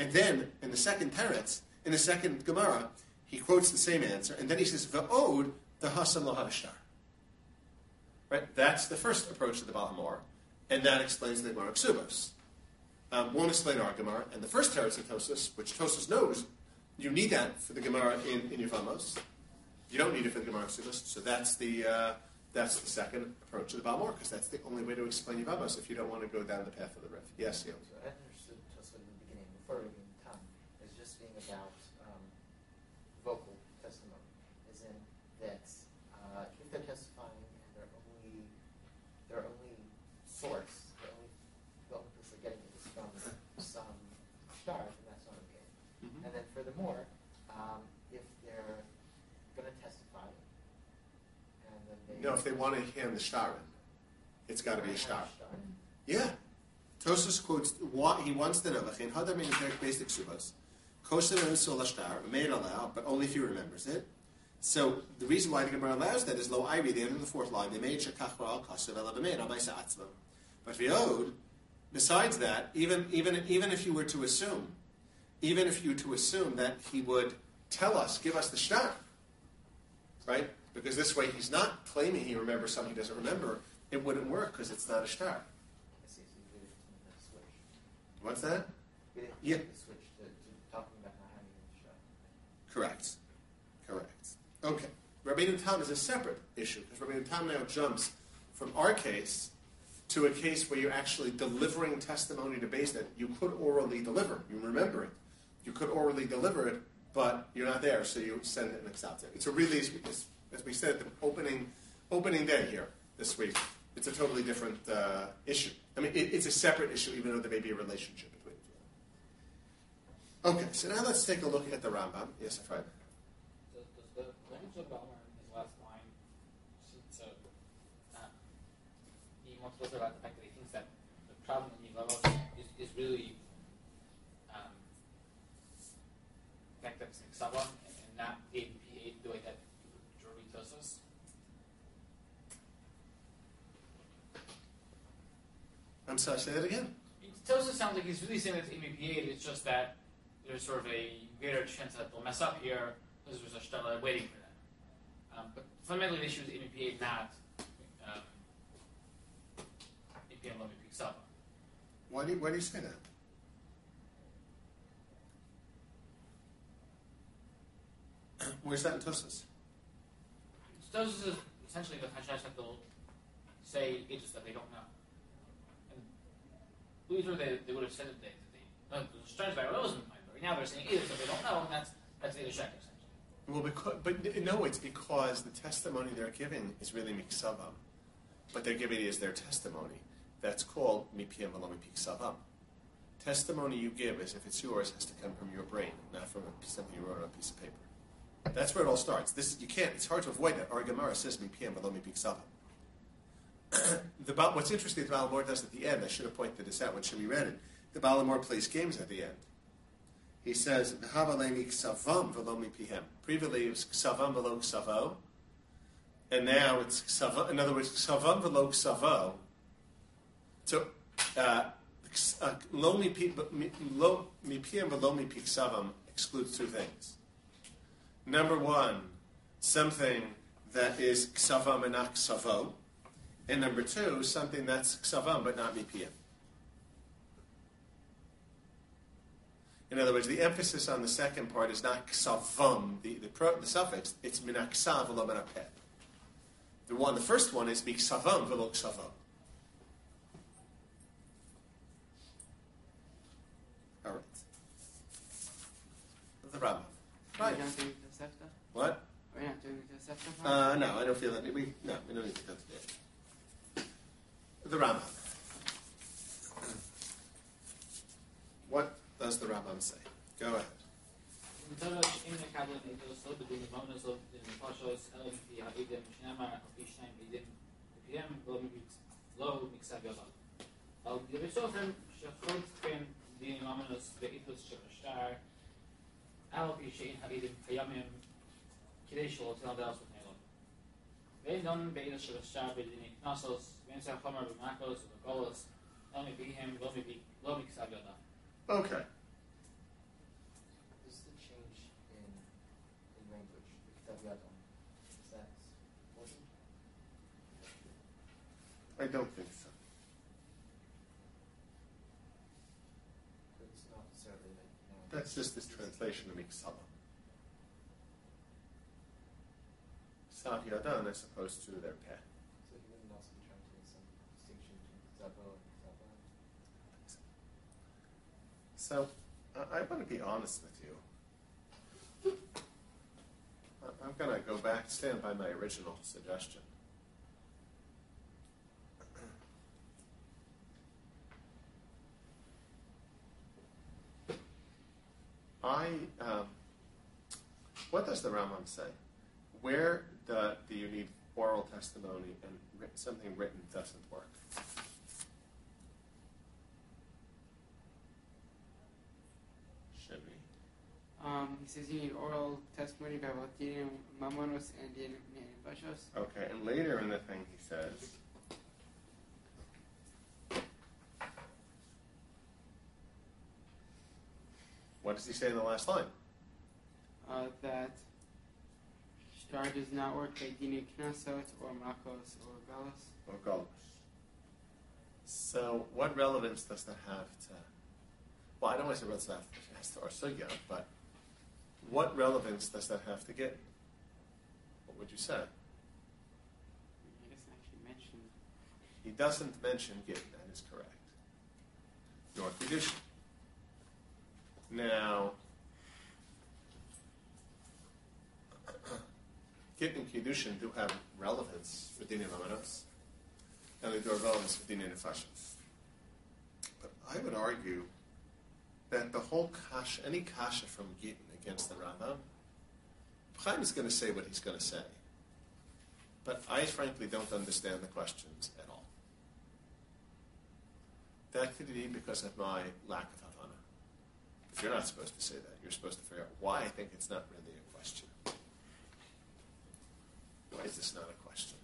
Speaker 1: And then, in the second teretz, in the second Gemara, he quotes the same answer, and then he says, V'od, the Hasam lo havashtar. Right? That's the first approach to the Baal HaMaor, and that explains the Gemara Ksubos. Um, won't explain our Gemara, and the first teretz of which Tosfos knows, you need that for the Gemara in, in Yevamos. You don't need it for the Gemara Ksubos, so that's the, uh, that's the second approach to the Baal HaMaor, because that's the only way to explain Yevamos if you don't want to go down the path of the Rif. Yes, Yom.
Speaker 2: So I understood Tosfot in the beginning, before reading Tam, as just being about um, vocal testimony, as in that uh, if they're testifying and their only their only source, the only the only place they're getting it is from some star, then that's not okay.
Speaker 1: Mhm.
Speaker 2: And then furthermore, um, if they're going to testify, they
Speaker 1: No, if they want to hand the star in, it's got to be a star. Yeah. Tosfos quotes, he wants to know, "V'chein hadar min perek basic subas, kosher and sol ashtar, it allow, but only if he remembers it. So the reason why the Gemara allows that is lo ivy, the end of the fourth line, they made shekach al kasev ela b'mein abaysa atzmo. But v'yod, besides that, even, even, even if you were to assume, even if you were to assume that he would tell us, give us the star, right? Because this way he's not claiming he remembers something he doesn't remember, it wouldn't work because it's not a star.
Speaker 2: I see, so you did it to switch.
Speaker 1: What's that? Yeah.
Speaker 2: switch to, to talking about not having show.
Speaker 1: Correct. Correct. Okay. Rabbeinu Tam is a separate issue because Rabbeinu Tam now jumps from our case to a case where you're actually delivering testimony to base that you could orally deliver. You remember it. You could orally deliver it, but you're not there, so you send it out there. It's a really, as we said at the opening opening day here this week, it's a totally different uh, issue. I mean, it, it's a separate issue, even though there may be a relationship between the two. Okay, so now let's take a look at the Rambam. Yes, Fred.
Speaker 4: Does, does the language of Baal HaMaor in his last line, so, uh, he wants to about the fact that he thinks that the problem in Yevamos is, is really um, the fact that it's Niksava and, and not the ABP the way that Jordi tells us.
Speaker 1: I'm sorry, say that again.
Speaker 4: It also sounds like he's really saying that it's ABP it's just that there's sort of a greater chance that they'll mess up here because there's a Stella waiting for them. Um, but fundamentally, the issue is MEPA, not um, EPM Lummi picks up.
Speaker 1: Why do you, why do you say that? Where's that in Tosfos?
Speaker 4: So this is essentially the Hashash that they'll say ages that they don't know. And Luther, they, they would have said that they, that they uh, the strange by wasn't right now they're saying ages that they don't know, and that's that's the essentially.
Speaker 1: Well, because, but no, it's because the testimony they're giving is really miksavam. but they're giving is their testimony. That's called mipiem v'lo mipiksavam. Testimony you give, as if it's yours, has to come from your brain, not from something you wrote on a piece of paper. That's where it all starts. This you can't. It's hard to avoid that. Our Gemara says mipiem v'lo mipiksavam. the what's interesting, the Baal HaMaor does at the end. I should have pointed this out when Shimi read it. The Baal HaMaor plays games at the end. He says, "Havalemi ksavam v'lo mipihem." Previously, it was ksavam v'lo ksavo, and now it's ksavam. In other words, ksavam v'lo ksavo. So, uh, uh, lo mipihem v'lo excludes two things. Number one, something that is ksavam and not ksavo, and number two, something that's ksavam but not mipihem. In other words, the emphasis on the second part is not ksavam, the, the, pro, the suffix, it's minaksav v'lo. The one, the first one is miksavam v'lo ksavam. All right. The Rambam. Right.
Speaker 3: We're the Tosefta?
Speaker 1: What?
Speaker 3: We're not doing the Tosefta?
Speaker 1: Uh, no, I don't feel that. We, no, we don't need to go today The Rambam. What does the Rambam say? Go ahead.
Speaker 4: מצב שאין מקבל את הסוד בדין במונוס או בפשוס אלא מפי העידם שנאמר על פי שניים בעידם בפיהם לא מקסב יובל. אבל לבסופם שחוץ כן דין ממונוס באיתוס של השטר על פי שאין העידם קיימים כדי שלא תנדל לעשות נעלם. ואין דון באיתוס של השטר בדיני קנסוס ואין זה החומר במקוס ובגולוס לא מפיהם לא מקסב יובל.
Speaker 1: Okay.
Speaker 2: Is the change in, in language, Kitav Yadam, is that important?
Speaker 1: I don't think so.
Speaker 2: But it's not necessarily like, you know.
Speaker 1: That's just this translation of Miksaba. Sav Yadan as opposed to their peh.
Speaker 2: So he wouldn't also be trying to make some distinction between Kitabo and Kitabo.
Speaker 1: So, I, I want to be honest with you. I- I'm going to go back, stand by my original suggestion. I, um, what does the Rambam say? Where the, do you need oral testimony and writ- something written doesn't work? Shimmy.
Speaker 3: Um, he says you need oral testimony by both Din Mamonos and Din Bashos.
Speaker 1: Okay, and later in the thing he says, what does he say in the last line?
Speaker 3: Uh, that Star does not work by Din Knasot or Makos or Galos.
Speaker 1: Or Golos. So, what relevance does that have to? Well, I don't want to say relevance that has to Arsugya, but what relevance does that have to get? What would you say?
Speaker 3: He doesn't actually mention.
Speaker 1: He doesn't mention Git, that is correct. Nor Kedusha. Now, Git and Kiddushin do have relevance for Dinim Amanos, and they do have relevance for Dinim Nefashim. But I would argue that the whole kasha, any kasha from Gittin against the Rambam, Chaim is going to say what he's going to say. But I frankly don't understand the questions at all. That could be because of my lack of Havana. If you're not supposed to say that, you're supposed to figure out why I think it's not really. Why is this not a question?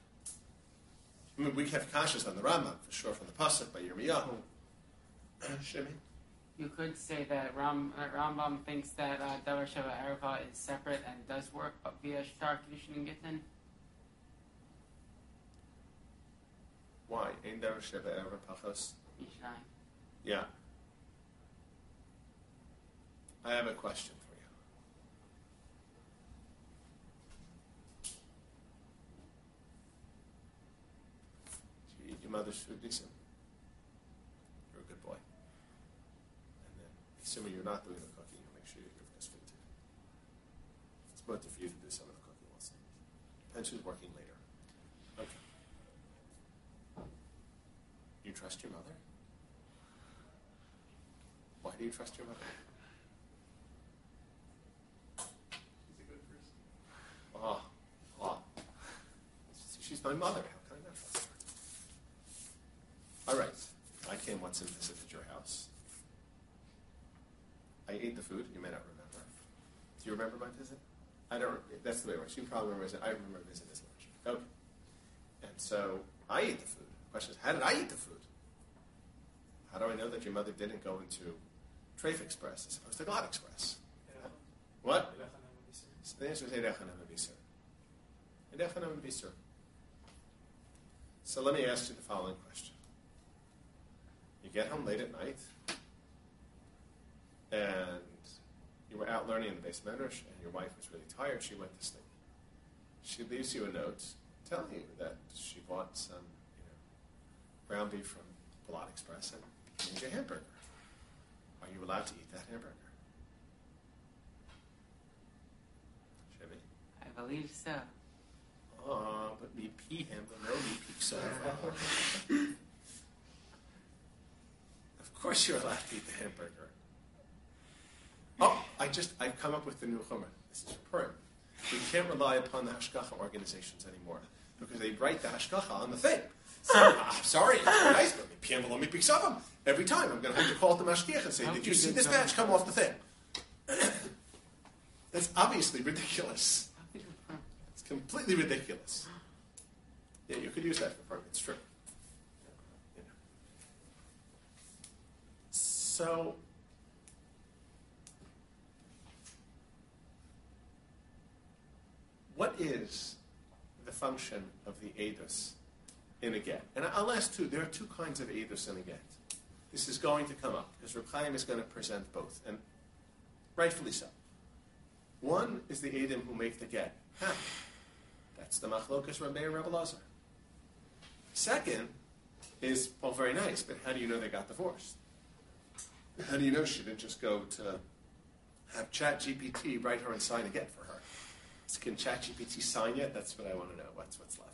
Speaker 1: I mean, we have kashas on the Rambam, for sure, from the Pasuk by Yirmiyahu. Shimi?
Speaker 3: You could say that Ram, uh, Rambam thinks that uh, Davar Sheva Erva is separate and does work but via Shtar Kiddushin and Gittin.
Speaker 1: Why? Ein Davar Sheva Ever Pachos?
Speaker 3: Mishnah.
Speaker 1: Yeah. I have a question for you. Did you eat your mother's food decent? You're a good boy. And then, assuming you're not doing the cooking, you make sure you give this food too. It's better for you to do some of the cooking also. Depends who's working later. Okay. You trust your mother? Why do you trust your mother?
Speaker 5: She's a good person.
Speaker 1: Oh, oh. She's my mother. How can I not trust her? All right. I came once and visited your house. I ate the food. You may not remember. Do you remember my visit? I don't. That's the way it works. You probably remember. I remember visiting as much. Okay. And so I ate the food. The question is, how did I eat the food? How do I know that your mother didn't go into Trafe Express as opposed to Glad Express? What? So the answer is Erechanam Abisur. Erechanam Abisur. So let me ask you the following question. You get home late at night, and you were out learning in the base medrash, and your wife was really tired. She went to sleep. She leaves you a note telling you that she bought some, you know, ground beef from Pilat Express and made you a hamburger. Are you allowed to eat that hamburger? Shimmy?
Speaker 3: I believe so.
Speaker 1: Oh, but me pee him, but no me pee so. of course you're allowed to eat the hamburger. Oh, I just, I've come up with the new chumrah. This is Purim. We can't rely upon the hashgacha organizations anymore because they write the hashgacha on the thing. So, ah, sorry, it's nice, but me pee him, but me pee some. Every time I'm going to have to call the mashgiach and say, did you see this
Speaker 3: do
Speaker 1: batch come off the thing? That's obviously ridiculous. It's completely ridiculous. Yeah, you could use that for Purim. It's true. Yeah. So, what is the function of the edus in a get? And I'll ask two. There are two kinds of edus in a get. This is going to come up because Reb Chaim is going to present both, and rightfully so. One is the edim who make the get happen. That's the machlokas Rabbi and Rebbe Lazar. Second is, well, very nice, but how do you know they got divorced? How do you know she didn't just go to have ChatGPT write her and sign a get for her? So can Chat GPT sign yet? That's what I want to know. What's what's left?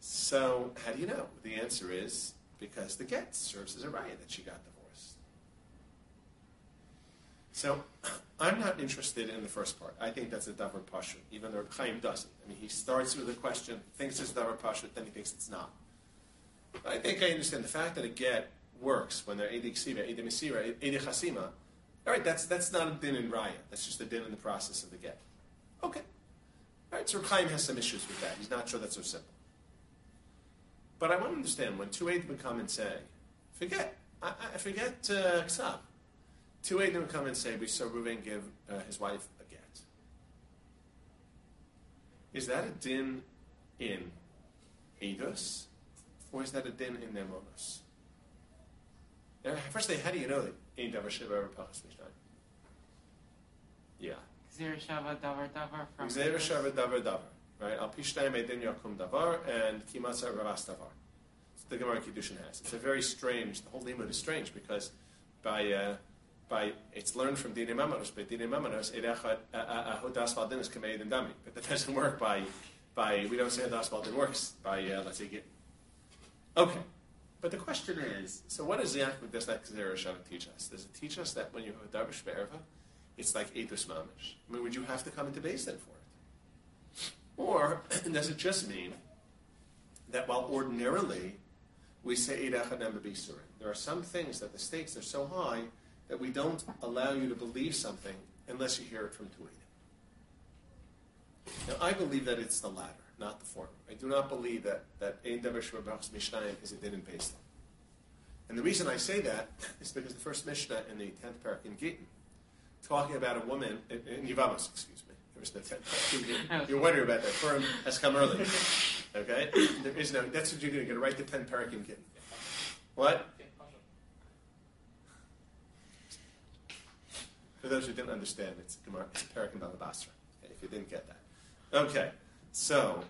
Speaker 1: So how do you know? The answer is because the get serves as a riot that she got divorced. So I'm not interested in the first part. I think that's a davar pashut, even though Chaim doesn't. I mean, he starts with a question, thinks it's davar pashut, then he thinks it's not. But I think I understand the fact that a get works when they're edi ksiva, edi mesira, edi chasima. All right, that's that's not a din in raya. That's just a din in the process of the get. Okay. All right, so Chaim has some issues with that. He's not sure that's so simple. But I want to understand when two Eidim come and say, forget, I, I forget uh, Ksab. Two Eidim come and say, we saw Reuven give uh, his wife a get. Is that a din in Eidos, or is that a din in Nemonos? Now, firstly, how do you know that Ein Davar Shiva ever Pachas Mishnah? Yeah.
Speaker 3: Zir Shava Davar Davar from
Speaker 1: Xavier
Speaker 3: Eidos.
Speaker 1: Shavar Davar Davar. Right? Al Pishtayim Edin Yakum Davar and Kimatza Ravas Davar. It's the Gemara Kiddushin has. It's a very strange, the whole limud is strange because by, uh, by it's learned from Dine Mamanos, but Dine Mamanos, Erechad Hodas Valdin is Kameid and Dami. But that doesn't work by, by we don't say Hodas Valdin works by, uh, let's say, get. Okay. But the question is, so what does Yaakov does that Shana teach us? Does it teach us that when you have a Darvish Be'erva, it's like Eitus Mamish? I mean, would you have to come into base then for it? Or does it just mean that while ordinarily we say Eidachadem B'Bisurim, there are some things that the stakes are so high that we don't allow you to believe something unless you hear it from Tuidim. Now, I believe that it's the latter, not the former. I do not believe that that Ein Shvabach's Mishnayim is a din in Pesach. And the reason I say that is because the first Mishnah in the 10th parak in talking about a woman, in, in Yevamos, excuse me, there was no 10th parak. You're wondering about that. Purim has come early. Okay? There is no, that's what you're going to get, right the 10th parak in. What? For those who didn't understand, it's Gemara, it's Parak and Balabasra. Okay, if you didn't get that, okay. So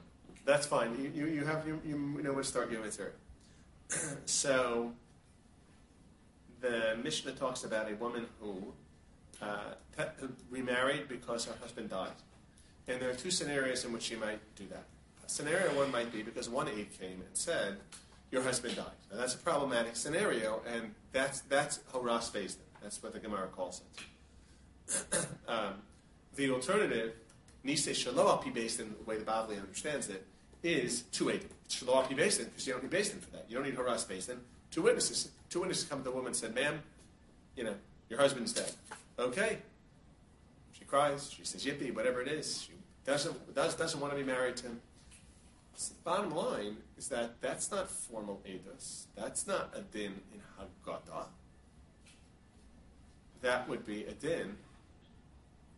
Speaker 1: that's fine. You, you, you have you, you know where to start your material. so the Mishnah talks about a woman who, uh, remarried because her husband died, and there are two scenarios in which she might do that. Scenario one might be because one aide came and said, "Your husband died." Now that's a problematic scenario, and that's that's horas based. That's what the Gemara calls it. um, the alternative, Nisei Shaloah Pi based in the way the Bavli understands it, is two. It's Shaloah Pi based because you don't need based for that. You don't need Haras based Two witnesses. Two witnesses come to the woman and said, "Ma'am, you know your husband's dead." Okay. She cries. She says, "Yippee!" Whatever it is, she doesn't does, doesn't want to be married to him. So the bottom line is that that's not formal edus. That's not a din in Haggadah. That would be a din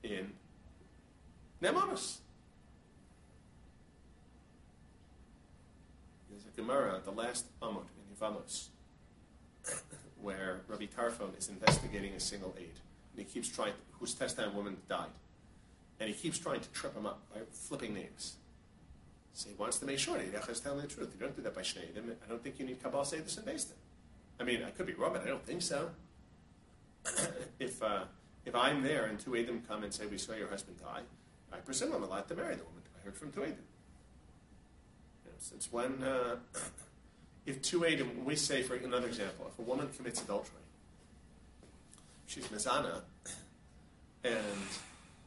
Speaker 1: in Nemanos. There's a Gemara, the last Amot in Yevamos, where Rabbi Tarfon is investigating a single aide. And he keeps trying, to, whose testimony woman died. And he keeps trying to trip him up by flipping names. So he wants to make sure that Yachar telling the truth. You don't do that by Shneidim. I don't think you need Kabbalah Seidus and Beis I mean, I could be wrong, but I don't think so. if uh, if I'm there and two Edom come and say, We saw your husband die, I presume I'm allowed to marry the woman. I heard from two Edom. You know, since when, uh, if two Edom, we say, for another example, if a woman commits adultery, she's Mizana, and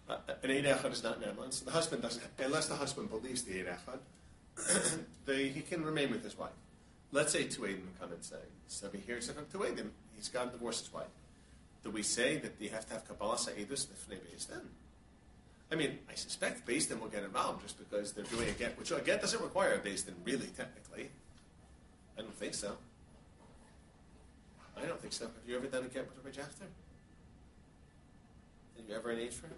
Speaker 1: uh, an Eid Echad is not Neman, so the husband doesn't, unless the husband believes the Eid Echad, he can remain with his wife. Let's say two Edom come and say, so he hears it from two Edom, he's got to divorce his wife do we say that you have to have Kabbalah Sa'idus Bifnei Beis Din? I mean, I suspect Beis Din will get involved just because they're doing a get, which a get doesn't require a Beis Din, really, technically. I don't think so. I don't think so. Have you ever done a get with a Rich after? Have you ever an age for him?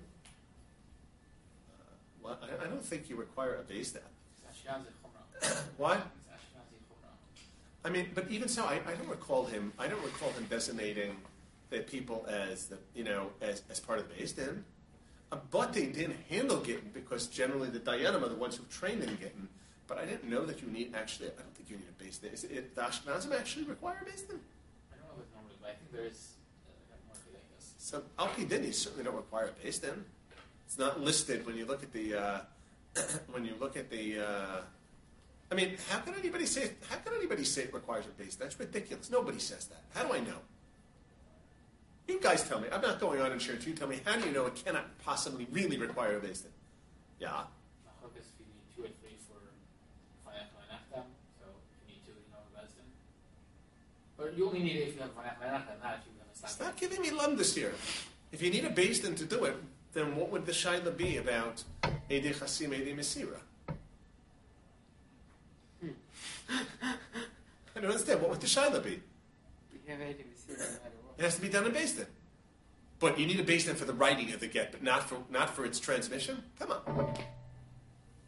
Speaker 1: Uh, well, I, I, don't think you require a Beis Din. what? I mean, but even so, I, I don't recall him. I don't recall him designating the people as the you know as, as part of the Uh, but they didn't handle Gittin because generally the Dayanim are the ones who trained in Gittin. But I didn't know that you need actually. I don't think you need a Beis Din. Is it, the Ashkenazim actually require a Beis Din?
Speaker 4: I don't know if normally, but I think there is uh,
Speaker 1: So Al Din, certainly don't require a Beis Din. It's not listed when you look at the uh, when you look at the. Uh, I mean, how can anybody say? How can anybody say it requires a Din? That's ridiculous. Nobody says that. How do I know? You guys tell me. I'm not going on insurance. You tell me. How do you know it cannot possibly really require a Beis Din? Yeah.
Speaker 4: two or three for so you need two, you know, Or you only need it if you have Vanachtam, not if you have a
Speaker 1: Stop giving me lumdus here. If you need a Beis Din to do it, then what would the shaila be about Edi Chasim, Edi Mesira? Hmm. I don't understand. What would the shaila be?
Speaker 3: We have Edi Mesira no matter
Speaker 1: it has to be done in Beis. But you need a Beis for the writing of the get, but not for not for its transmission. Come on.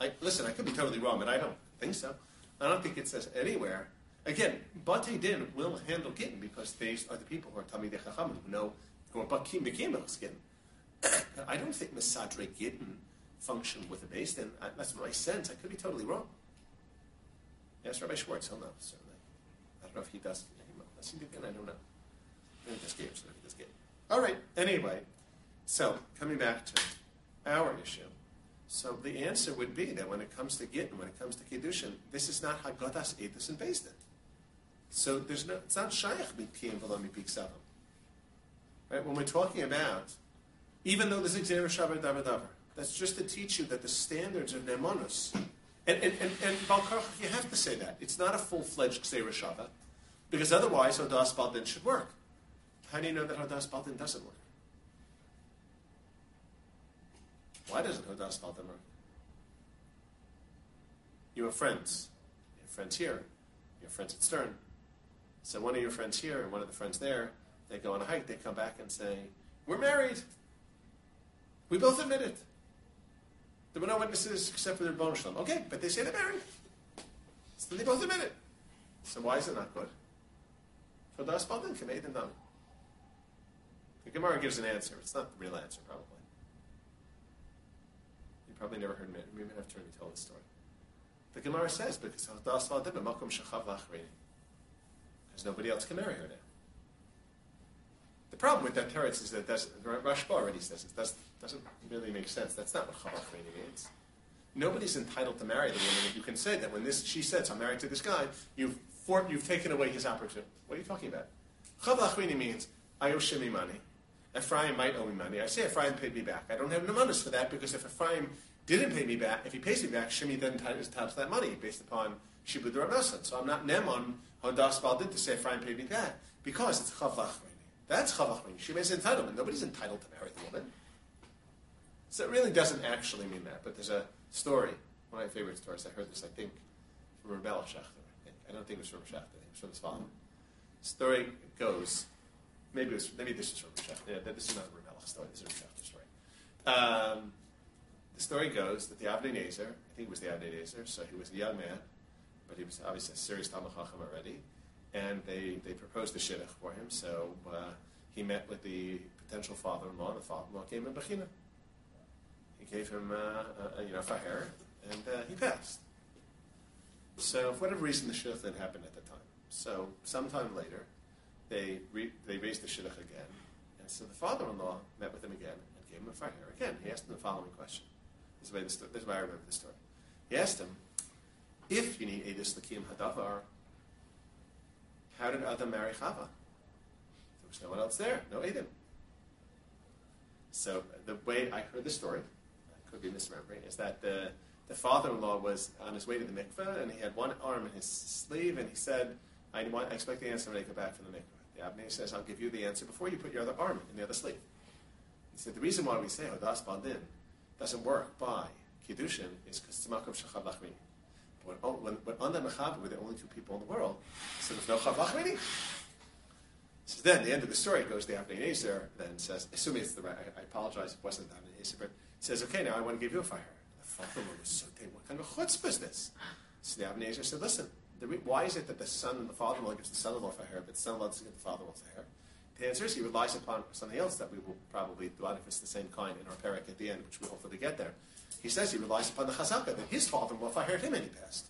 Speaker 1: I, listen, I could be totally wrong, but I don't think so. I don't think it says anywhere. Again, Bate Din will handle Gittin because these are the people who are Talmidei Chachamim who know who are Bakim Bekim Gittin. I don't think Misadre Gittin function with a Beis Din. That's my sense. I could be totally wrong. Yes, Rabbi Schwartz, he'll know, certainly. I don't know if he does. Does he do I don't know. Let me just get, let me just get. All right. Anyway, so coming back to our issue. So the answer would be that when it comes to Gittin, when it comes to Kiddushin, this is not Haggadas Edus and Beis Din. So there's no, it's not Shaykh Mipiyim V'lo Mipik. Right? When we're talking about, even though there's a Gzera Shabbat Davar that's just to teach you that the standards of Nemanus, and, and, and, and Balkarach, you have to say that. It's not a full-fledged Gzera Shabbat, because otherwise Hodas Baldin should work. How do you know that Hodas Baldin doesn't work? Why doesn't Hodas Baldin work? You have friends. You have friends here. You have friends at Stern. So one of your friends here and one of the friends there, they go on a hike, they come back and say, We're married. We both admit it. There were no witnesses except for their shalom. Okay, but they say they're married. So they both admit it. So why is it not good? For the Asbaldin, Kameid and Dami. The Gemara gives an answer. It's not the real answer, probably. You probably never heard me. We may have to me tell the story. The Gemara says, because nobody else can marry her now. The problem with that teretz is that that's, Rashba already says it doesn't, doesn't really make sense. That's not what Chavach means. Nobody's entitled to marry the woman. If You can say that when this she says, "I'm married to this guy," you've for, you've taken away his opportunity. What are you talking about? Chavach means I owe Shimi money. Ephraim might owe me money. I say Ephraim paid me back. I don't have nemanis for that because if Ephraim didn't pay me back, if he pays me back, Shimi then is entitled to that money based upon Shibud Rabbasan. So I'm not Nemon Hodas Baldin to say Ephraim paid me back because it's Chavach That's Chavach She makes entitlement. Nobody's entitled to marry the woman. So it really doesn't actually mean that. But there's a story, one of my favorite stories. I heard this, I think, from Rebel Schachter. I, think. I don't think it was from Schachter. It was from his father. The story goes, maybe was, maybe this is from Schachter. Yeah, this is not a Rebel story. This is a Schachter story. Um, the story goes that the Avnei Nezer, I think it was the Avnei Nezer, so he was a young man, but he was obviously a serious Talmud Chacham already, and they, they proposed a shidduch for him, so uh, he met with the potential father-in-law, and the father-in-law came in bechina. He gave him, uh, a, you know, faher, and uh, he passed. So, for whatever reason, the shidduch didn't happen at the time. So, sometime later, they, re- they raised the shidduch again, and so the father-in-law met with him again and gave him a faher again. He asked him the following question. This is, why this, this is why I remember the story. He asked him, if you need Edis Lakim Hadavar, how did Adam marry Chava? There was no one else there, no Adam. So the way I heard the story, I could be misremembering, is that the, the father-in-law was on his way to the mikveh, and he had one arm in his sleeve, and he said, I, want, I expect the answer when I come back from the mikveh. The Abnei says, I'll give you the answer before you put your other arm in the other sleeve. He said, the reason why we say Hodas Bandin doesn't work by Kiddushin is because it's Makom Shachav Lachmini. Oh, when, when, when Anda Mechaber were the only two people in the world, so there's no Chav Lachmini. So then the end of the story goes the Avnei Nezer then says, assuming it's the right, I, I apologize, it wasn't Avnei Nezer, but says, okay, now I want to give you a fire. The father was so what kind of a chutzpah is this? So the Nezer said, listen, why is it that the son and the father-in-law gives the son-in-law fire, but the son-in-law doesn't give the father-in-law fire? The answer is he relies upon something else that we will probably do if it's the same kind in our parak at the end, which we hopefully get there. He says he relies upon the chazaka that his father-in-law fired him and he passed.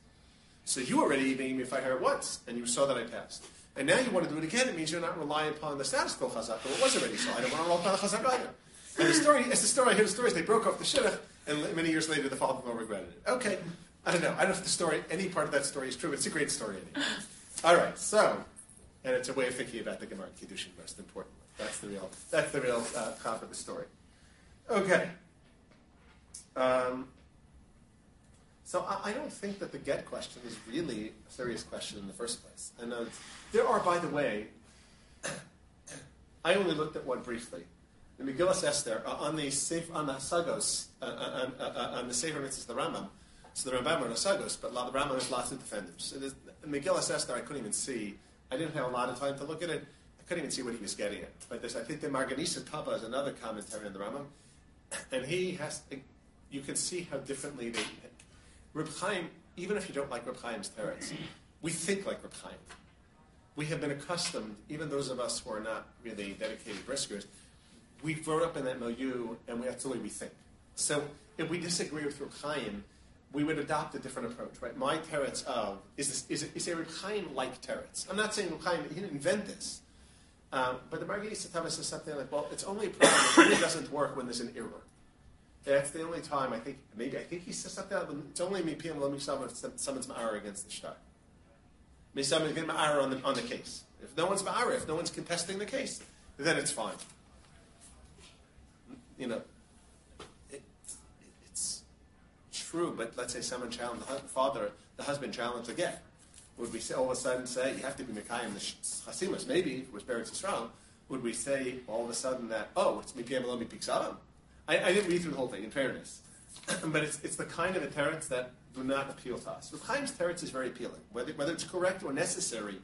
Speaker 1: So you already made me fire once, and you saw that I passed. And now you want to do it again, it means you're not relying upon the status quo chazaka. It was already so. I don't want to rely upon the chazaka either. And the story, as the story, I hear the stories, they broke off the shidduch, and many years later the father-in-law regretted it. Okay, I don't know. I don't know if the story, any part of that story is true, but it's a great story anyway. All right, so and it's a way of thinking about the Gemara Kiddushin most importantly. That's the real, that's the real uh, top of the story. Okay. Um, so I, I, don't think that the get question is really a serious question in the first place. And uh, there are, by the way, I only looked at one briefly. The Megillah Esther uh, on the Sefer on the Sagos uh, uh, uh, uh on the Sefer Mitzvahs the Rambam. So the Rambam are Sagos, but the Rambam has lots of defenders. So Megillah Esther I couldn't even see I didn't have a lot of time to look at it. I couldn't even see what he was getting at. But this, I think the Marganisa Taba is another commentary on the Rambam, and he has. You can see how differently they. Reb Chaim, even if you don't like Reb Chaim's we think like Reb Chaim. We have been accustomed, even those of us who are not really dedicated briskers, we've grown up in that milieu, and that's the way we think. So if we disagree with Reb Chaim, we would adopt a different approach, right? My teretz of is this, is, is Chaim like teretz. I'm not saying Reb Chaim he didn't invent this, Um, but the Marganisa Taba says something like, well, it's only a problem. It really doesn't work when there's an error. That's the only time I think, maybe, I think he says something like, it's only me, PM, let me if someone's ma'ara against the shtar. Maybe someone's getting ma'ara on the, on the case. If no one's ma'ara, if no one's contesting the case, then it's fine. You know, it, it's true, but let's say someone challenged the father, the husband challenged get would we say, all of a sudden say you have to be Mekayim the Chasimus? Maybe if it was Beretz Yisrael, would we say all of a sudden that oh it's Mipiyam Elomi Piksadim? I, I didn't read through the whole thing in fairness, but it's, it's the kind of a teretz that do not appeal to us. Chaim's teretz is very appealing, whether, whether it's correct or necessary,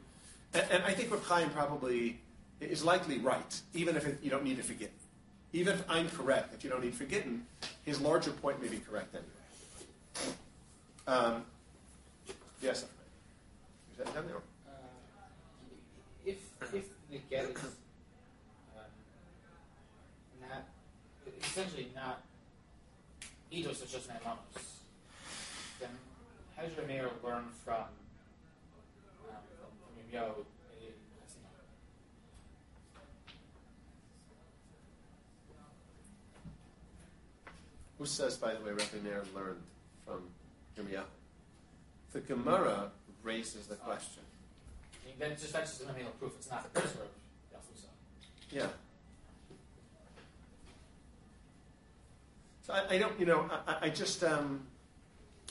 Speaker 1: and, and I think Chaim probably is likely right, even if it, you don't need to forget. Even if I'm correct that you don't need forgetting, his larger point may be correct anyway. Um, yes. Is that there?
Speaker 4: Uh, if if the get is um, not essentially not Eidos is just Naimanos, then how does your mayor learn from um, from, from your yo
Speaker 1: Who says, by the way, Rabbi Meir learned from Yirmiyahu? The Gemara raises the question.
Speaker 4: I mean, then just that's just an amino proof. It's not the person
Speaker 1: Yeah. So I, I, don't, you know, I, I just, um,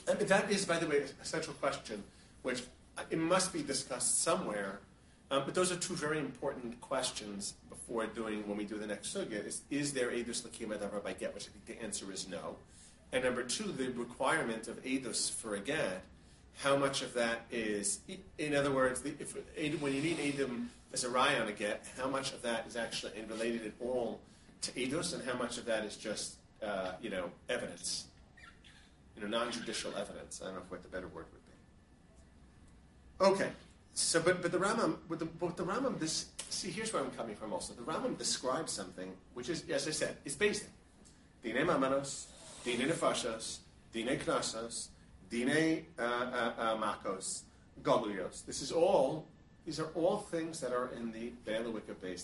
Speaker 1: I mean, that is, by the way, a central question, which it must be discussed somewhere. Um, but those are two very important questions before doing when we do the next sugya. Is, is there edus lakim by get? Which I think the answer is no. And number two, the requirement of edus for a get how much of that is, in other words, if, when you need Edom as a raya on a get, how much of that is actually related at all to Eidos, and how much of that is just, uh, you know, evidence, you know, non-judicial evidence. I don't know what the better word would be. Okay, so but but the Rambam, but the, but the Rambam, this see here's where I'm coming from. Also, the Rambam describes something which is, as I said, is basic. Dine mamanos, dine nefashos, dine knasas, Dine uh, uh, uh, Makos, Galuyos. This is all, these are all things that are in the Bailiwick of Din.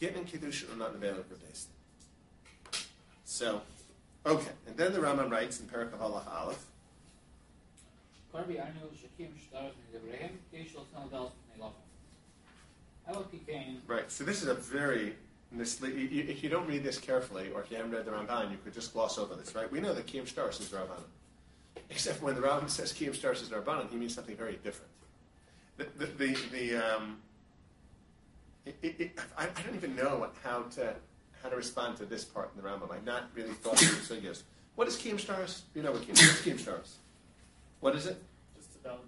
Speaker 1: Gittin and Kiddushin are not in the Bailiwick of Din. So, okay. And then the Rambam writes in Perak of Allah Aleph. Right, so this is a very, if you don't read this carefully, or if you haven't read the Ramban, you could just gloss over this, right? We know that Kiyam Shtaris is Ramban. Except when the Rambam says Kiyam Shtaris is Rabbanan, he means something very different. The, the, the, the um, it, it, I, I, don't even know how to how to respond to this part in the Rambam. I've not really thought through the sugyas. What is Kiyam Shtaris? You know what Kiyam, what's Kiyam Shtaris? What is it?
Speaker 5: Just to validate.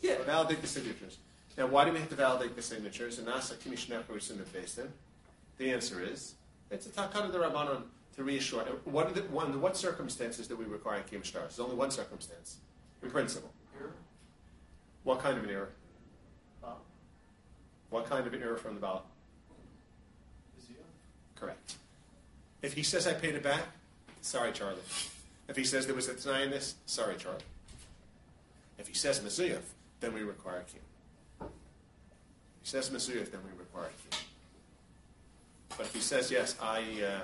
Speaker 1: Yeah, validate the signatures. Now, why do we have to validate the signatures? And Nasa Kimishneka is in the face The answer is it's a takana the Rabbanon to reassure. What, the, one, what circumstances do we require Kiyam Shtaris? There's only one circumstance, in principle.
Speaker 5: Error?
Speaker 1: What kind of an error?
Speaker 5: Ballot.
Speaker 1: What kind of an error from the ballot? Correct. If he says I paid it back, sorry, Charlie. If he says there was a deny in this, sorry, Charlie. If he says Mezuyah, then we require Kiyam. If he says Mezuyah, then we require a Kiyam. But if he says, yes, I, uh,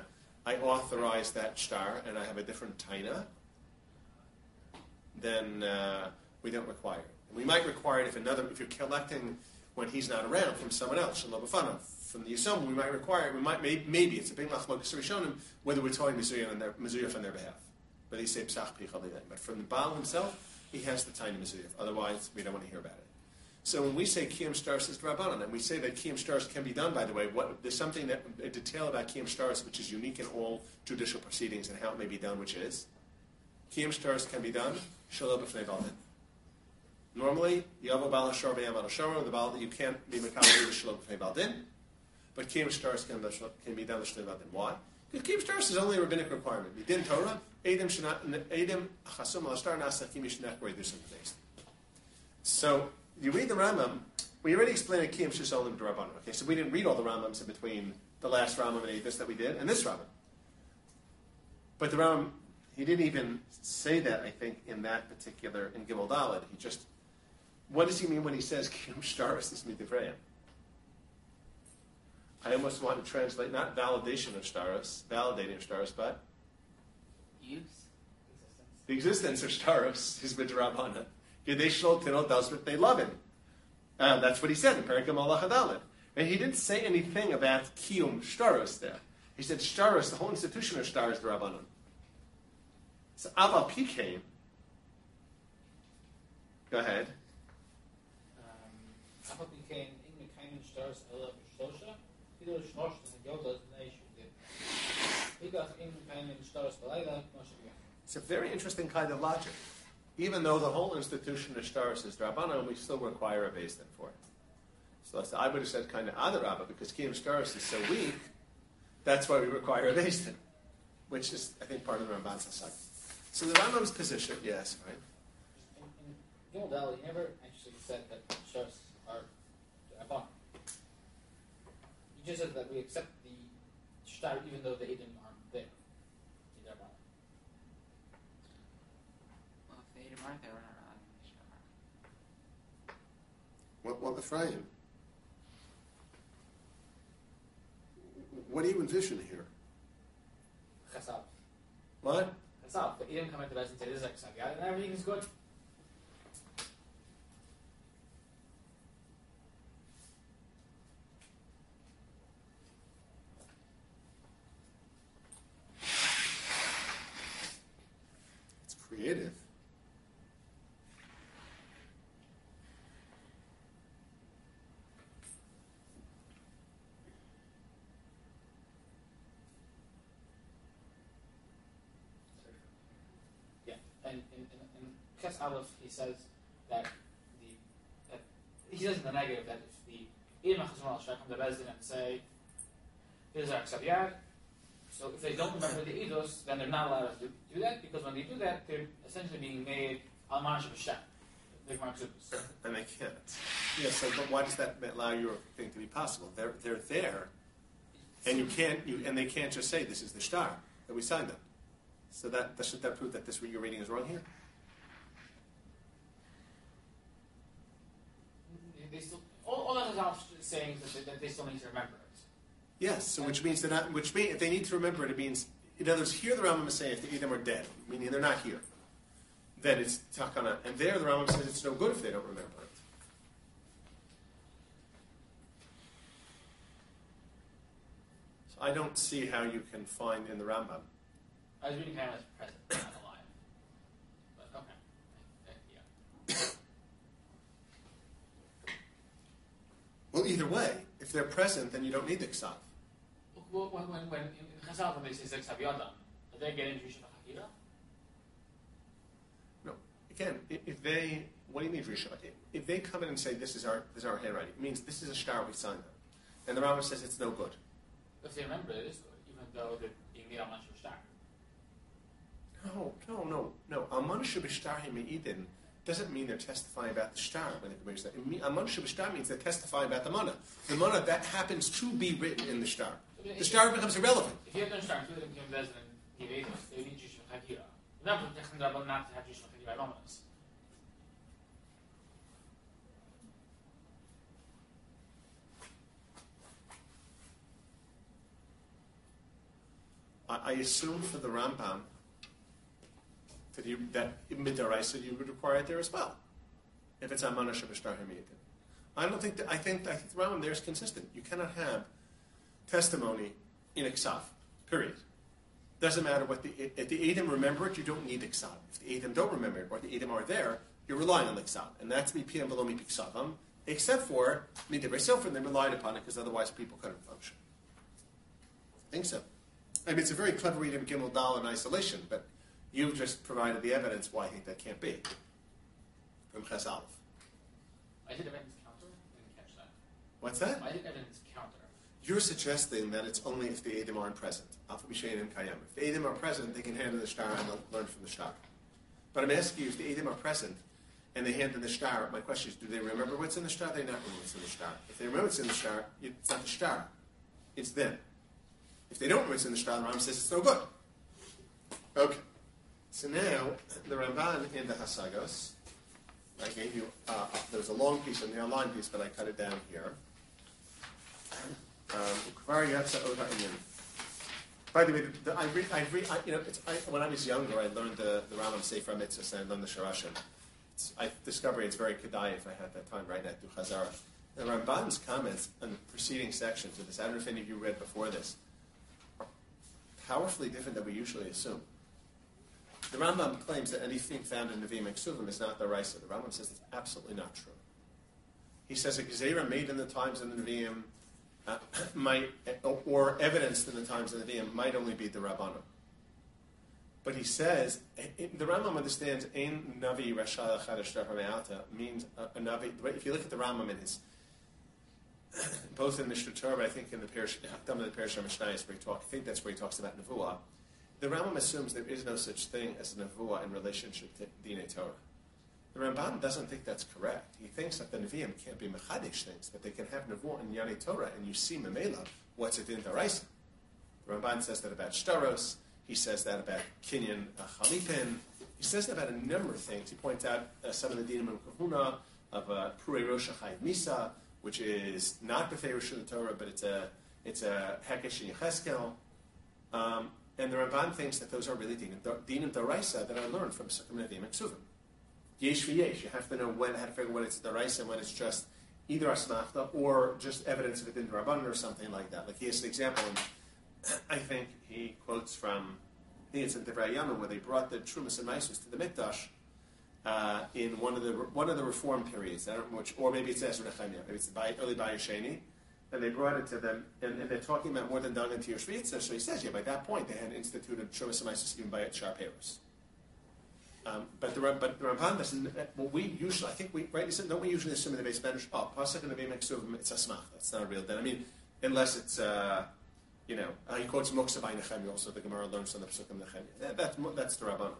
Speaker 1: I authorize that star and I have a different taina, then uh, we don't require it. We might require it if another, if you're collecting when he's not around from someone else, from the Yisom, we might require it. We might maybe, maybe it's a big lachlokas rishonim whether we're telling Mizuyah on their Mizuyah on their behalf. But he say psach But from the Baal himself, he has the tiny Mizuyah. Otherwise, we don't want to hear about it. So when we say Kiyam Stars is Rabbanon, and we say that Kiyam Stars can be done, by the way, what, there's something that a detail about Kiyam Stars which is unique in all judicial proceedings and how it may be done, which is Kiyam Stars can be done Shalom B'fnei Baldin. Normally, Yavo Bal Hashar B'yam Al Hashar, the Bal you can't be Mekabel with Shalom B'fnei Baldin, but Kiyam Stars can, can be done Shalom Baldin. Why? Because Kiyam Stars is only a rabbinic requirement. Midin Torah, Edim Chasum Al Ashtar Nasa Kimish Nekwe, there's some things. So, you read the Rambam, we already explained a Kiyam Shisolim Rabbanon. Okay, so we didn't read all the Rambams in between the last Rambam and this that we did and this Rambam. But the Rambam, he didn't even say that, I think, in that particular, in Gimel Daled. He just, what does he mean when he says Kiyam Shtaris is Midivrayim? I almost want to translate not validation of staros, validating of staros, but
Speaker 3: Use.
Speaker 1: the existence of staros is midrabana. Gadesh tino dasrit, they love him. Um, that's what he said in Perikim Allah And he didn't say anything about kiyum shtaros there. He said shtaros, the whole institution of shtaros, the Rabbanon. So ava P came. Go ahead. It's a very interesting kind of logic. Even though the whole institution of staros is rabbanon, we still require a beis din for it. So I would have said kind of adarabba because kiyum staros is so weak. That's why we require a beis din, which is I think part of the Ramban's hasag. So the Rambam's position, yes, right.
Speaker 4: In, in he never actually said that shars are abon. He just said that we accept the shtar even though the Edom aren't there. The Rabbanan.
Speaker 3: Well, if they didn't mark we're not allowed to use star.
Speaker 1: What, what Ephraim? What do you envision here?
Speaker 4: Chesab.
Speaker 1: What?
Speaker 4: Chesab. The Edom come into the and say, this is like Chesab, and everything is good.
Speaker 1: It's creative.
Speaker 4: Yeah, and in, in, Aleph, he says that the that he says in the negative that if the Edom Chazon al come to Beis Din and say, "This is our Ksab so if they don't remember the Eidos, then they're not allowed to do that because when they do that, they're essentially being made Shabbat. Big Mark Zupas.
Speaker 1: And they can't. Yeah, so but why does that allow your thing to be possible? They're, they're there, and you can't, you, and they can't just say, this is the star that we signed them. So that, doesn't that prove that this your reading is wrong here?
Speaker 4: They still, all, all that is Aleph is saying is that they, that they still need to remember it.
Speaker 1: Yes, so which means they're not, which means, if they need to remember it, it means, in other words, here the Rambam is saying if the them are dead, meaning they're not here, then it's takana. And there the Rambam says it's no good if they don't remember it. So I don't see how you can find in the Rambam.
Speaker 4: I was reading kind of as present, not alive. But okay. Uh, yeah.
Speaker 1: Well, either way, if they're present, then you don't need the Ksav.
Speaker 4: Well, when, when, when in Chazal, when they say Zek Savyada, are they getting into Rishon HaChakira?
Speaker 1: No. Again, if they, what do you mean Rishon? If they come in and say this is our this is our handwriting, it means this is a star we signed them, and the Rambam says it's no good.
Speaker 4: If they remember it, it is good, even though they're being made on Manchur Shtar.
Speaker 1: No, no, no, no. Aman Shabishtar Me'idin doesn't mean they're testifying about the star when they commit that. Aman Shabishtar means they're testifying about the mana. The mana that happens to be written in the star. The star becomes irrelevant.
Speaker 4: If you have done Shtar, including Kim Bezin and Givedim, they need Rishon HaChakira. Remember, Techn Rabban not to have Rishon HaChakira Romanas.
Speaker 1: I, I assume for the Rambam that you, that Midaraisa you would require it there as well, if it's Amana Shabashtar Hamidin. I don't think that, I think, I think the Rambam there is consistent. You cannot have testimony in Iksav, period. Doesn't matter what the, if the Edom remember it, you don't need Iksav. If the Edom don't remember it, or the Edom are there, you're relying on the Iksav. And that's me Mipiyam below Mipiksavam, except for Midivrei Sofer, they relied upon it because otherwise people couldn't function. I think so. I mean, it's a very clever read of Gimel Dal in isolation, but you've just provided the evidence why I think that can't be from Ches Aleph.
Speaker 4: I did evidence counter. Didn't catch that.
Speaker 1: What's that?
Speaker 4: I did evidence counter.
Speaker 1: You're suggesting that it's only if the Edom aren't present. Alpha Mishayin and Kayam. If the Edom are present, they can hand in the star and learn from the star. But I'm asking you, if the Edom are present and they hand in the star, my question is, do they remember what's in the star? They not remember what's in the star. If they remember what's in the star, it's not the star. It's them. If they don't remember what's in the star, the Rambam says it's no good. Okay. So now, the Ramban in the Hasagos, I gave you, uh, a long piece and the online piece, but I cut it down here. Inyan. By the way, the, the, I read, I read, I, you know, I, when I was younger, I learned the, the Rambam Sefer Mitzvah and I learned the Sharashim. I discovered it's very kedai if I had that time right now to Chazara. The Ramban's comments on the preceding sections of this, I don't know if any of you read before this, are powerfully different than we usually assume. The Rambam claims that anything found in Nevi'im and Ksuvim is not the Raisa. The Rambam says it's absolutely not true. He says a Gezerah made in the times of the Nevi'im uh, might, uh, or evidenced in the times of the Nevi'im, might only be the Rabbanim. But he says, eh, eh, the Rambam understands, Ein Navi Rashal Chadash means a, a Navi. If you look at the Rambam in his, both in Mishnah Torah, but I think in the Parish, the Parish Mishnayos, where he talks, I think that's where he talks about Nevuah. The Rambam assumes there is no such thing as a Nevuah in relationship to Dinei Torah. The Ramban doesn't think that's correct. He thinks that the Nevi'im can't be Mechadish things, but they can have Nevuah in Yanei Torah, and you see Memela, what's it in the Daraisa. The Ramban says that about Shtaros, he says that about Kinyan Chalipin, he says that about a number of things. He points out uh, some of the Dinim of Kahuna, of uh, Purei Rosh Misa, which is not Befei Rosh Torah, but it's a, it's a Hekesh and Yecheskel. Um, and the Ramban thinks that those are really Dinim, Daraisa that are learned from Sukkim Nevi'im and Ksuvim. Yesh v'yesh. You have to know when, how to figure out when it's Daraisa and when it's just either Asmachta or just evidence of it in Rabban or something like that. Like he has an example, and I think he quotes from, I think it's in Devrei Yamin, where they brought the Trumas and Maisus to the Mikdash uh, in one of the one of the Reform periods, I which, or maybe it's Ezra Nehemiah, maybe it's the early Bayesheni, and they brought it to them, and, and they're talking about more than Dagan to your So he says, yeah, by that point they had instituted and even by Sharperos. Um, but the but the Ramban doesn't. Well, we usually, I think we right. Don't we usually assume in the base Spanish? Oh, pasuk and the Suvim, it's a smach. That's not a real. Then I mean, unless it's uh, you know, uh, he quotes Moksa by. Also, the Gemara learns from the Pesukim Nehemiah. That, that's that's the Rabban.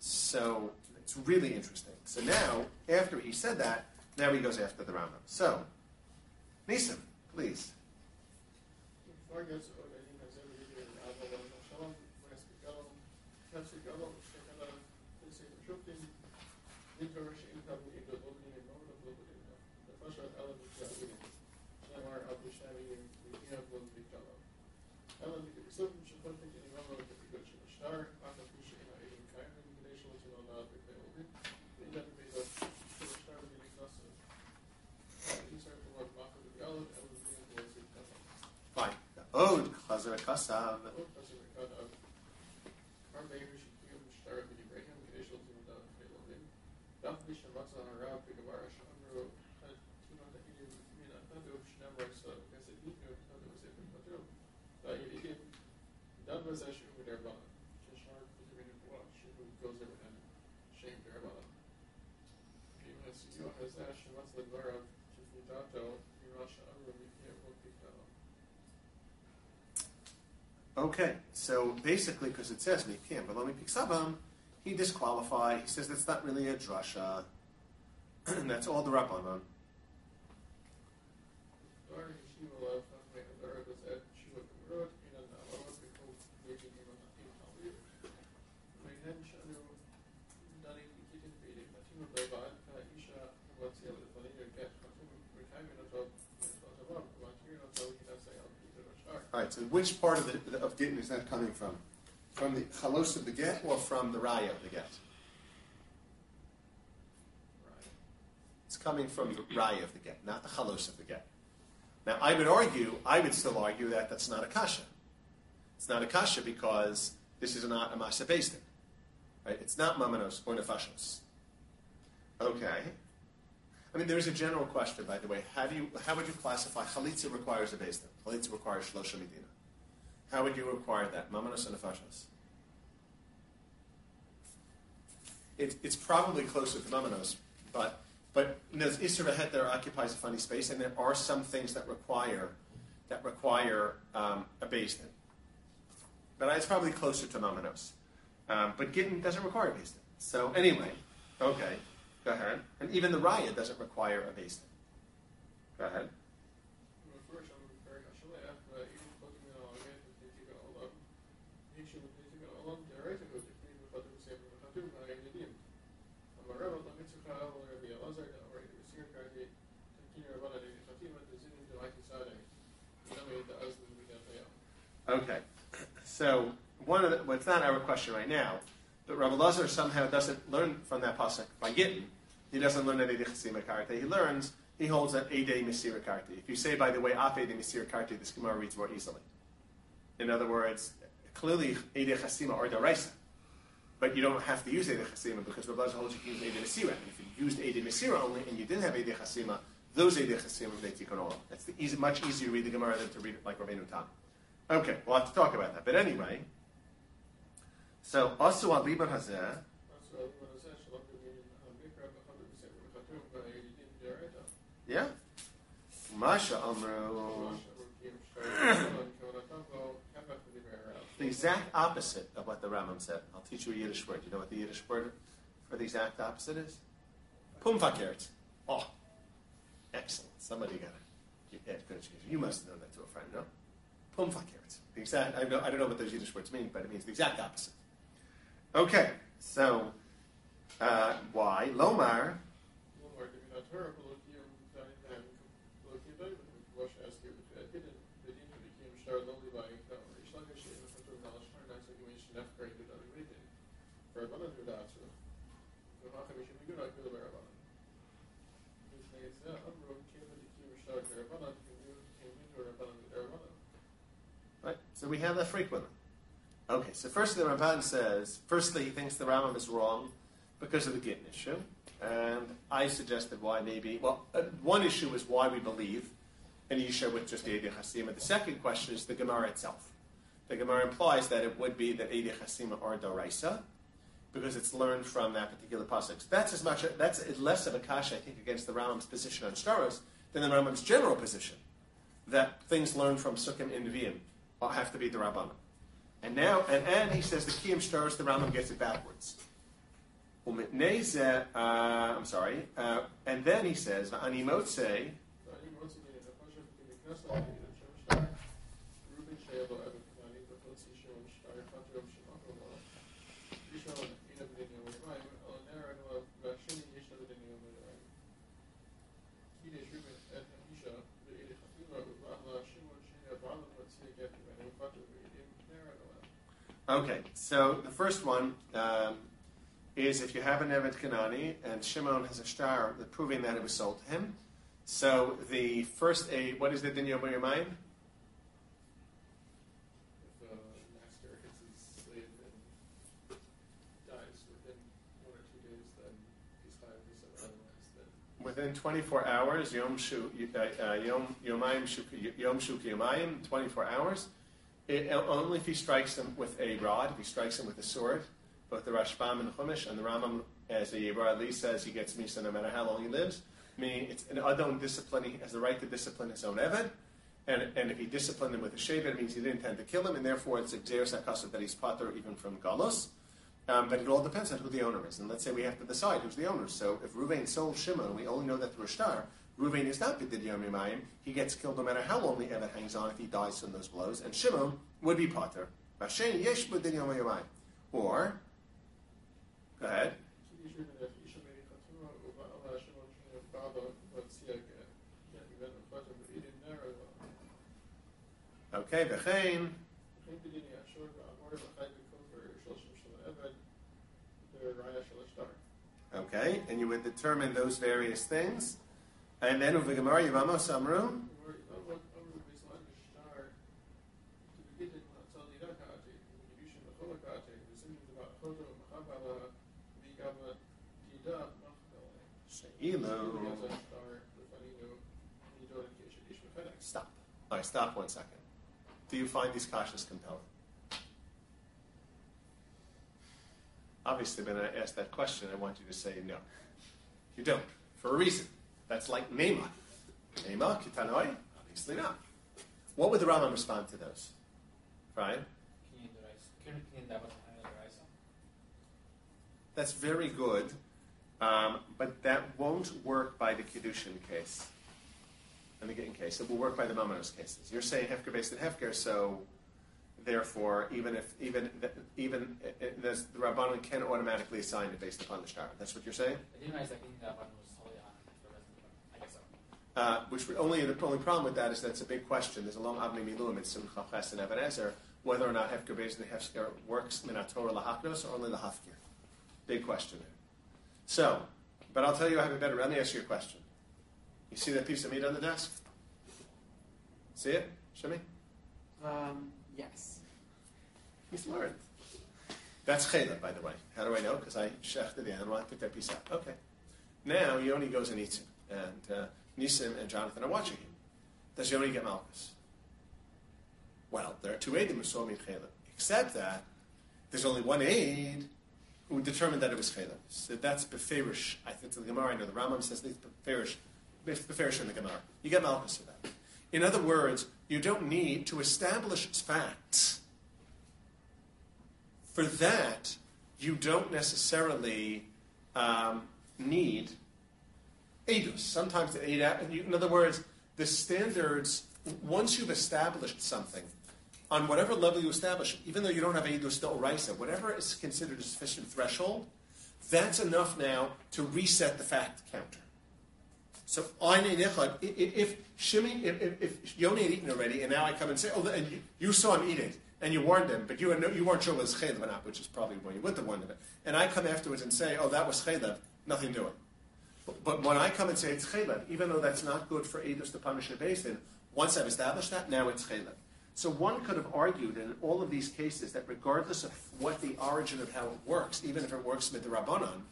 Speaker 1: So it's really interesting. So now, after he said that, now he goes after the Rambam. So, Nisim, please. Od Chazar Okay, so basically, because it says Mikim, but let me pick Sabam, he disqualified. He says that's not really a drasha. and that's all the Rabbanon. So which part of the of Gittin is that coming from? From the chalos of the get or from the raya of the get? It's coming from the raya of the get, not the chalos of the get. Now, I would argue, I would still argue that that's not a kasha. It's not a kasha because this is not a masa based right? It's not mamanos or nefashos. Okay. I mean, there is a general question, by the way. How do you, how would you classify chalitza requires a beis Chalitza requires shlosha medina. How would you require that? Mamanos and nefashos. It, it's probably closer to mamanos, but but you know, Isra there occupies a funny space, and there are some things that require that require um, a beis But it's probably closer to mamanos. Um, but Gittin doesn't require a beis So anyway, okay. Go ahead. And even the raya doesn't require a beis Go ahead. So one of the, well, it's not our question right now, but Rabbi Lazar somehow doesn't learn from that pasuk by Gittin. He doesn't learn that Chasima He learns, he holds that Eidei Mesira Karta. If you say, by the way, Af Eidei Mesira Karta, this Gemara reads more easily. In other words, clearly Eidei Chasima are Daraisa. But you don't have to use Eidei Chasima because Rabbi Lazar holds you can use Eidei Mesira. And if you used Eidei Mesira only and you didn't have Eidei Chasima, those Eidei Chasima they tikkun. It's the easy, much easier to read the Gemara than to read it like Rabbeinu Tam. Okay, we'll have to talk about that. But anyway, so Asu al Liban Hazeh. Yeah. Masha Amru. The exact opposite of what the Rambam said. I'll teach you a Yiddish word. You know what the Yiddish word for the exact opposite is? Pumfakert. Oh, excellent. Somebody got it. Yeah. You must know that to a friend, no? Pumfakert. The exact. I, don't know what those Yiddish words mean, but it means the exact opposite. Okay, so uh, why Lomar? So we have that frequently. Okay, so first the Ramban says, firstly, he thinks the Rambam is wrong because of the Gittin issue. And I suggested why maybe, well, uh, one issue is why we believe an Isha with just Eidei Hasima. The second question is the Gemara itself. The Gemara implies that it would be that Eidei Hasima are Doraisa, because it's learned from that particular pasuk. So that's as much, that's less of a kasha, I think, against the Rambam's position on Staros than the Rambam's general position, that things learned from Sukkim and Nevi'im have to be the Rabbanim. And now, and, and he says the Kiyam Staros, the Rambam gets it backwards. Uh, I'm sorry. Uh, and then he says, Animotse, Okay, so the first one um, is if you have an Evet Kanani and Shimon has a star proving that it was sold to him. So the first a what is the din your mind?
Speaker 5: If a master hits his and dies within one or two days, then he's five percent otherwise. Then
Speaker 1: Within 24 hours, Yom Shu uh, uh, Yom Yomayim Shu Yom Shu Yomayim, 24 hours. It, only if he strikes them with a rod, if he strikes them with a sword. Both the Rashbam and the Chumash and the Rambam, as the Yebra Ali says, he gets misa no matter how long he lives. Meaning, it's an Adon discipline. He has the right to discipline his own Eved. And, and if he disciplined him with a shaver, it means he didn't intend to kill him, and therefore it's a Xeris HaKasav that he's pater even from Galus. Um, but it all depends on who the owner is. And let's say we have to decide who's the owner. So if Ruvain sold Shimon, we only know that through a Ruvain is not Bidid Yom Yimayim. He gets killed no matter how long the Evet hangs on if he dies from those blows. And Shimon would be Potter. Vashen Yesh Bidid Yom Or, go ahead. Okay, V'chein. Okay, and you would determine those various things. And then with the Gemara Yavamo Samru. Stop. All right, stop one second. Do you find these kashas compelling? Obviously, when I ask that question, I want you to say no. You don't, for a reason. That's like Nema. Nema, Kitanoi? Obviously not. What would the Rambam respond to those? Brian? That's very good, um, but that won't work by the Kiddushin case. And the Gittin case. It will work by the Mamonos cases. You're saying Hefker based in Hefker, so therefore, even if even even uh, the Rabbanon can automatically assign it based upon the star. That's what you're saying.
Speaker 4: I didn't realize that King Rabban was holy on the rest of the I guess
Speaker 1: Uh, which would only the only problem with that is that's a big question. There's a long Avnei Miluim in Simcha Ches and Ebenezer whether or not Hefker Beis and Hefker works Minatora Lahaknos or only Lahafkir. Big question there. So, but I'll tell you I have a better. Let me ask you a question. You see that piece of meat on the desk? See it, Shemi?
Speaker 3: Um, yes.
Speaker 1: He's learned. That's chayla, by the way. How do I know? Because I shechted the animal. I picked that piece up. Okay. Now Yoni goes and eats it, and uh, Nisim and Jonathan are watching him. Does Yoni get malchus? Well, there are two aidim who saw me chayla. Except that there's only one aid who determined that it was chayla. So that's beferish. I think the Gemara. I know the Rambam says it's beferish. Beferish in the Gemara. You get malchus for that. In other words, you don't need to establish facts. For that, you don't necessarily um, need edus. Sometimes the edus, in other words, the standards, once you've established something, on whatever level you establish, even though you don't have edus still raisa, whatever is considered a sufficient threshold, that's enough now to reset the fact counter. So if Shimi, if, if, if Yoni had eaten already, and now I come and say, oh, and you, saw him eat it, and you warned him, but you, you weren't sure it was chaylev or not, which is probably when you would have warned him. And I come afterwards and say, oh, that was chaylev, nothing doing. But when I come and say it's chaylev, even though that's not good for Eidos to punish a basin, once I've established that, now it's chaylev. So one could have argued in all of these cases that regardless of what the origin of how it works, even if it works with the Rabbanon,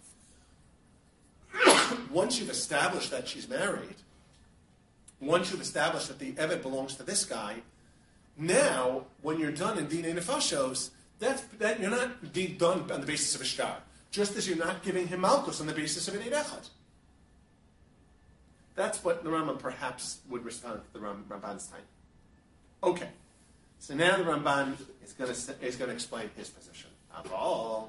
Speaker 1: once you've established that she's married, once you've established that the Evet belongs to this guy, now, when you're done in Dina Nefashos, that's, that you're not done on the basis of a shtar. Just as you're not giving him on the basis of an Echad. That's what the Rambam perhaps would respond to the Ramban's time. Okay. So now the Ramban is going to is going to explain his position. Aval.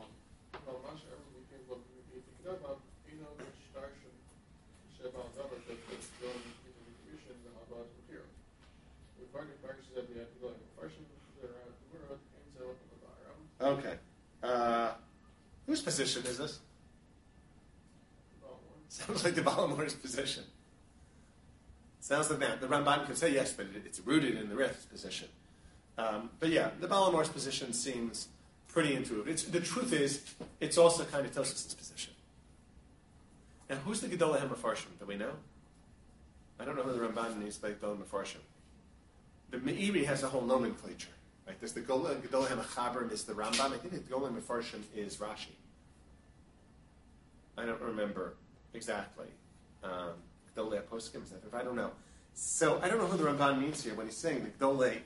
Speaker 1: Okay. Uh, whose position is this? Sounds like the Baal HaMaor's position. Sounds like that. The Ramban could say yes, but it's rooted in the Rif's position. Um, but yeah, the Baal HaMaor's position seems pretty intuitive. It's, the truth is, it's also kind of Tosfos' position. Now, who's the Gedolah HaMefarshim? Do we know? I don't know who the Ramban needs by Gedolah HaMefarshim. The Meiri has a whole nomenclature. Right? There's the Gedolah HaMechaber is the Ramban. I think the Gedolah HaMefarshim is Rashi. I don't remember exactly. Um, Gedolah HaPoskim, if I don't know. So I don't know who the Ramban means here when he's saying the Gedolah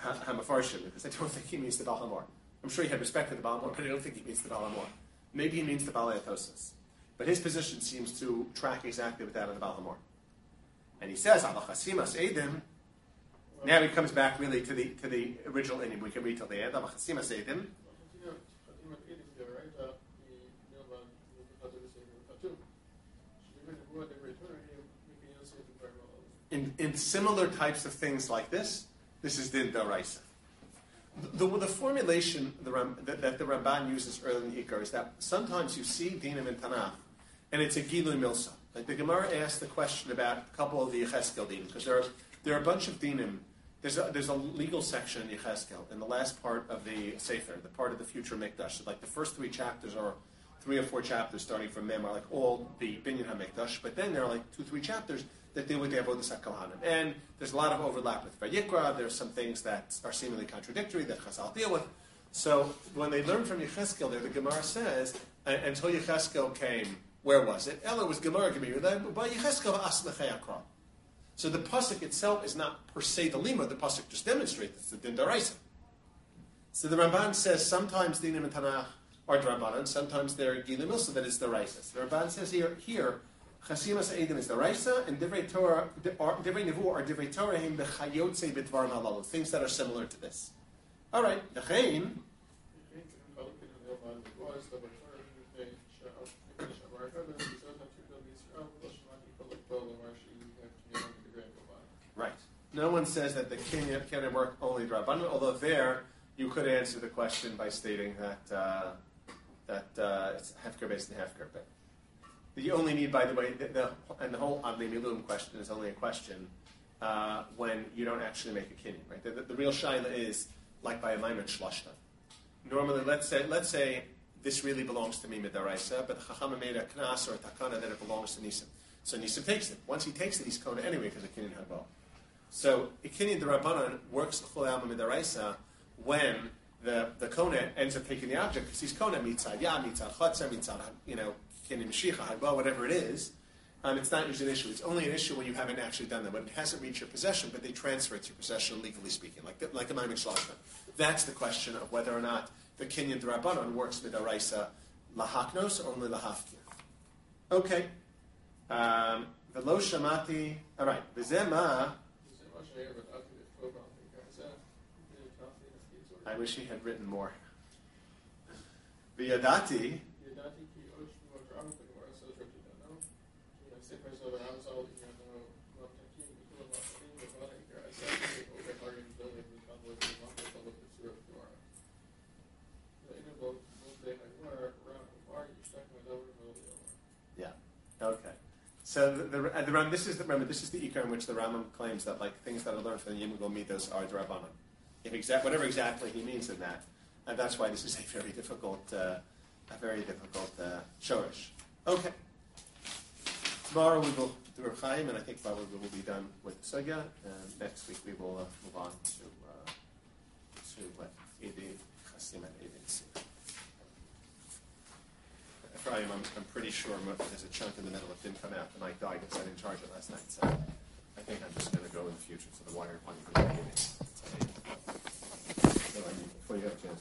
Speaker 1: HaMefarshim, because I don't think he means the Baal HaMaor. I'm sure he had respect for the Baal but I don't think he means the Baal Maybe he means the Baal HaTosis. But his position seems to track exactly with that of the Baal And he says, Avachasimas Edim, now he comes back really to the to the original ending. We can read till the end. Avachasimas Edim. In, in similar types of things like this, this is din daraisa. The, the, the, formulation the Ram, that, that, the Ramban uses early in the Ikar is that sometimes you see dinim in Tanakh, and it's a gilui milsa. Like the Gemara asked the question about a couple of the Yecheskel dinim, because there are, there are a bunch of dinim. There's a, there's a legal section in Yecheskel, in the last part of the Sefer, the part of the future Mikdash. So like the first three chapters are three or four chapters starting from Mem are like all the Binyan HaMikdash, but then there are like two, three chapters that deal with the Avodah HaKohanim. And there's a lot of overlap with Vayikra. There's some things that are seemingly contradictory that Chazal deal with. So when they learn from Yecheskel there, the Gemara says, uh, until Yecheskel came, where was it? Ella was Gemara Gemara. By Yecheskel Asmechayakra. So the pasuk itself is not per se the lima. The pasuk just demonstrates it's the din daraisa. So the Ramban says sometimes dinim and Tanakh are drabanan, sometimes they're gilim, that is the raisa. The Ramban says here, here Chasimas Eidim is the Raisa, and Divrei Torah, Divrei Nevu are Divrei Torah him b'chayotze b'dvar malalu, things that are similar to this. All right, Dechein. Right. No one says that the king can work only drabanan, although there you could answer the question by stating that uh, that uh, it's hefker based and hefker. But You only need, by the way, the, the and the whole Adli Milum question is only a question uh, when you don't actually make a kinyan, right? The, the, the real shaila is like by a maimed shlashta. Normally, let's say let's say this really belongs to me midaraisa, but the chacham made a knas or a takana that it belongs to nisim. So nisim takes it. Once he takes it, he's kona anyway because of kinyan hagbal. So a kinyan derabanan works chol alma midaraisa when the the kona ends up taking the object because he's kona mitzad ya mitzad chatzah mitzad you know kinyan mishicha hagbal whatever it is. Um, it's not usually an issue. It's only an issue when you haven't actually done that, when it hasn't reached your possession, but they transfer it to your possession, legally speaking, like the, like a Maimik Shlachman. That's the question of whether or not the Kinyan Drabanon works with Araisa lahaknos or only lahafkir. Okay. Um, the lo shamati. All right. V'zema. I wish he had written more. V'yadati. So the, the, uh, the Ram, this is the remember this is the ikar in which the Rambam claims that like things that are learned from the Yimugol Mitos are drabanan. If exact whatever exactly he means in that, and that's why this is a very difficult, uh, a very difficult uh, shorish. Okay. Tomorrow we will do Rav Chaim, and I think probably we will be done with the sugya. Next week we will uh, move on to uh, to what Edi Chasim and Edi Tzir. Ephraim, I'm, I'm pretty sure there's a chunk in the middle that didn't come out. The night died because I didn't charge it last night. So I think I'm just going to go in the future to the wired one. I before you have a chance.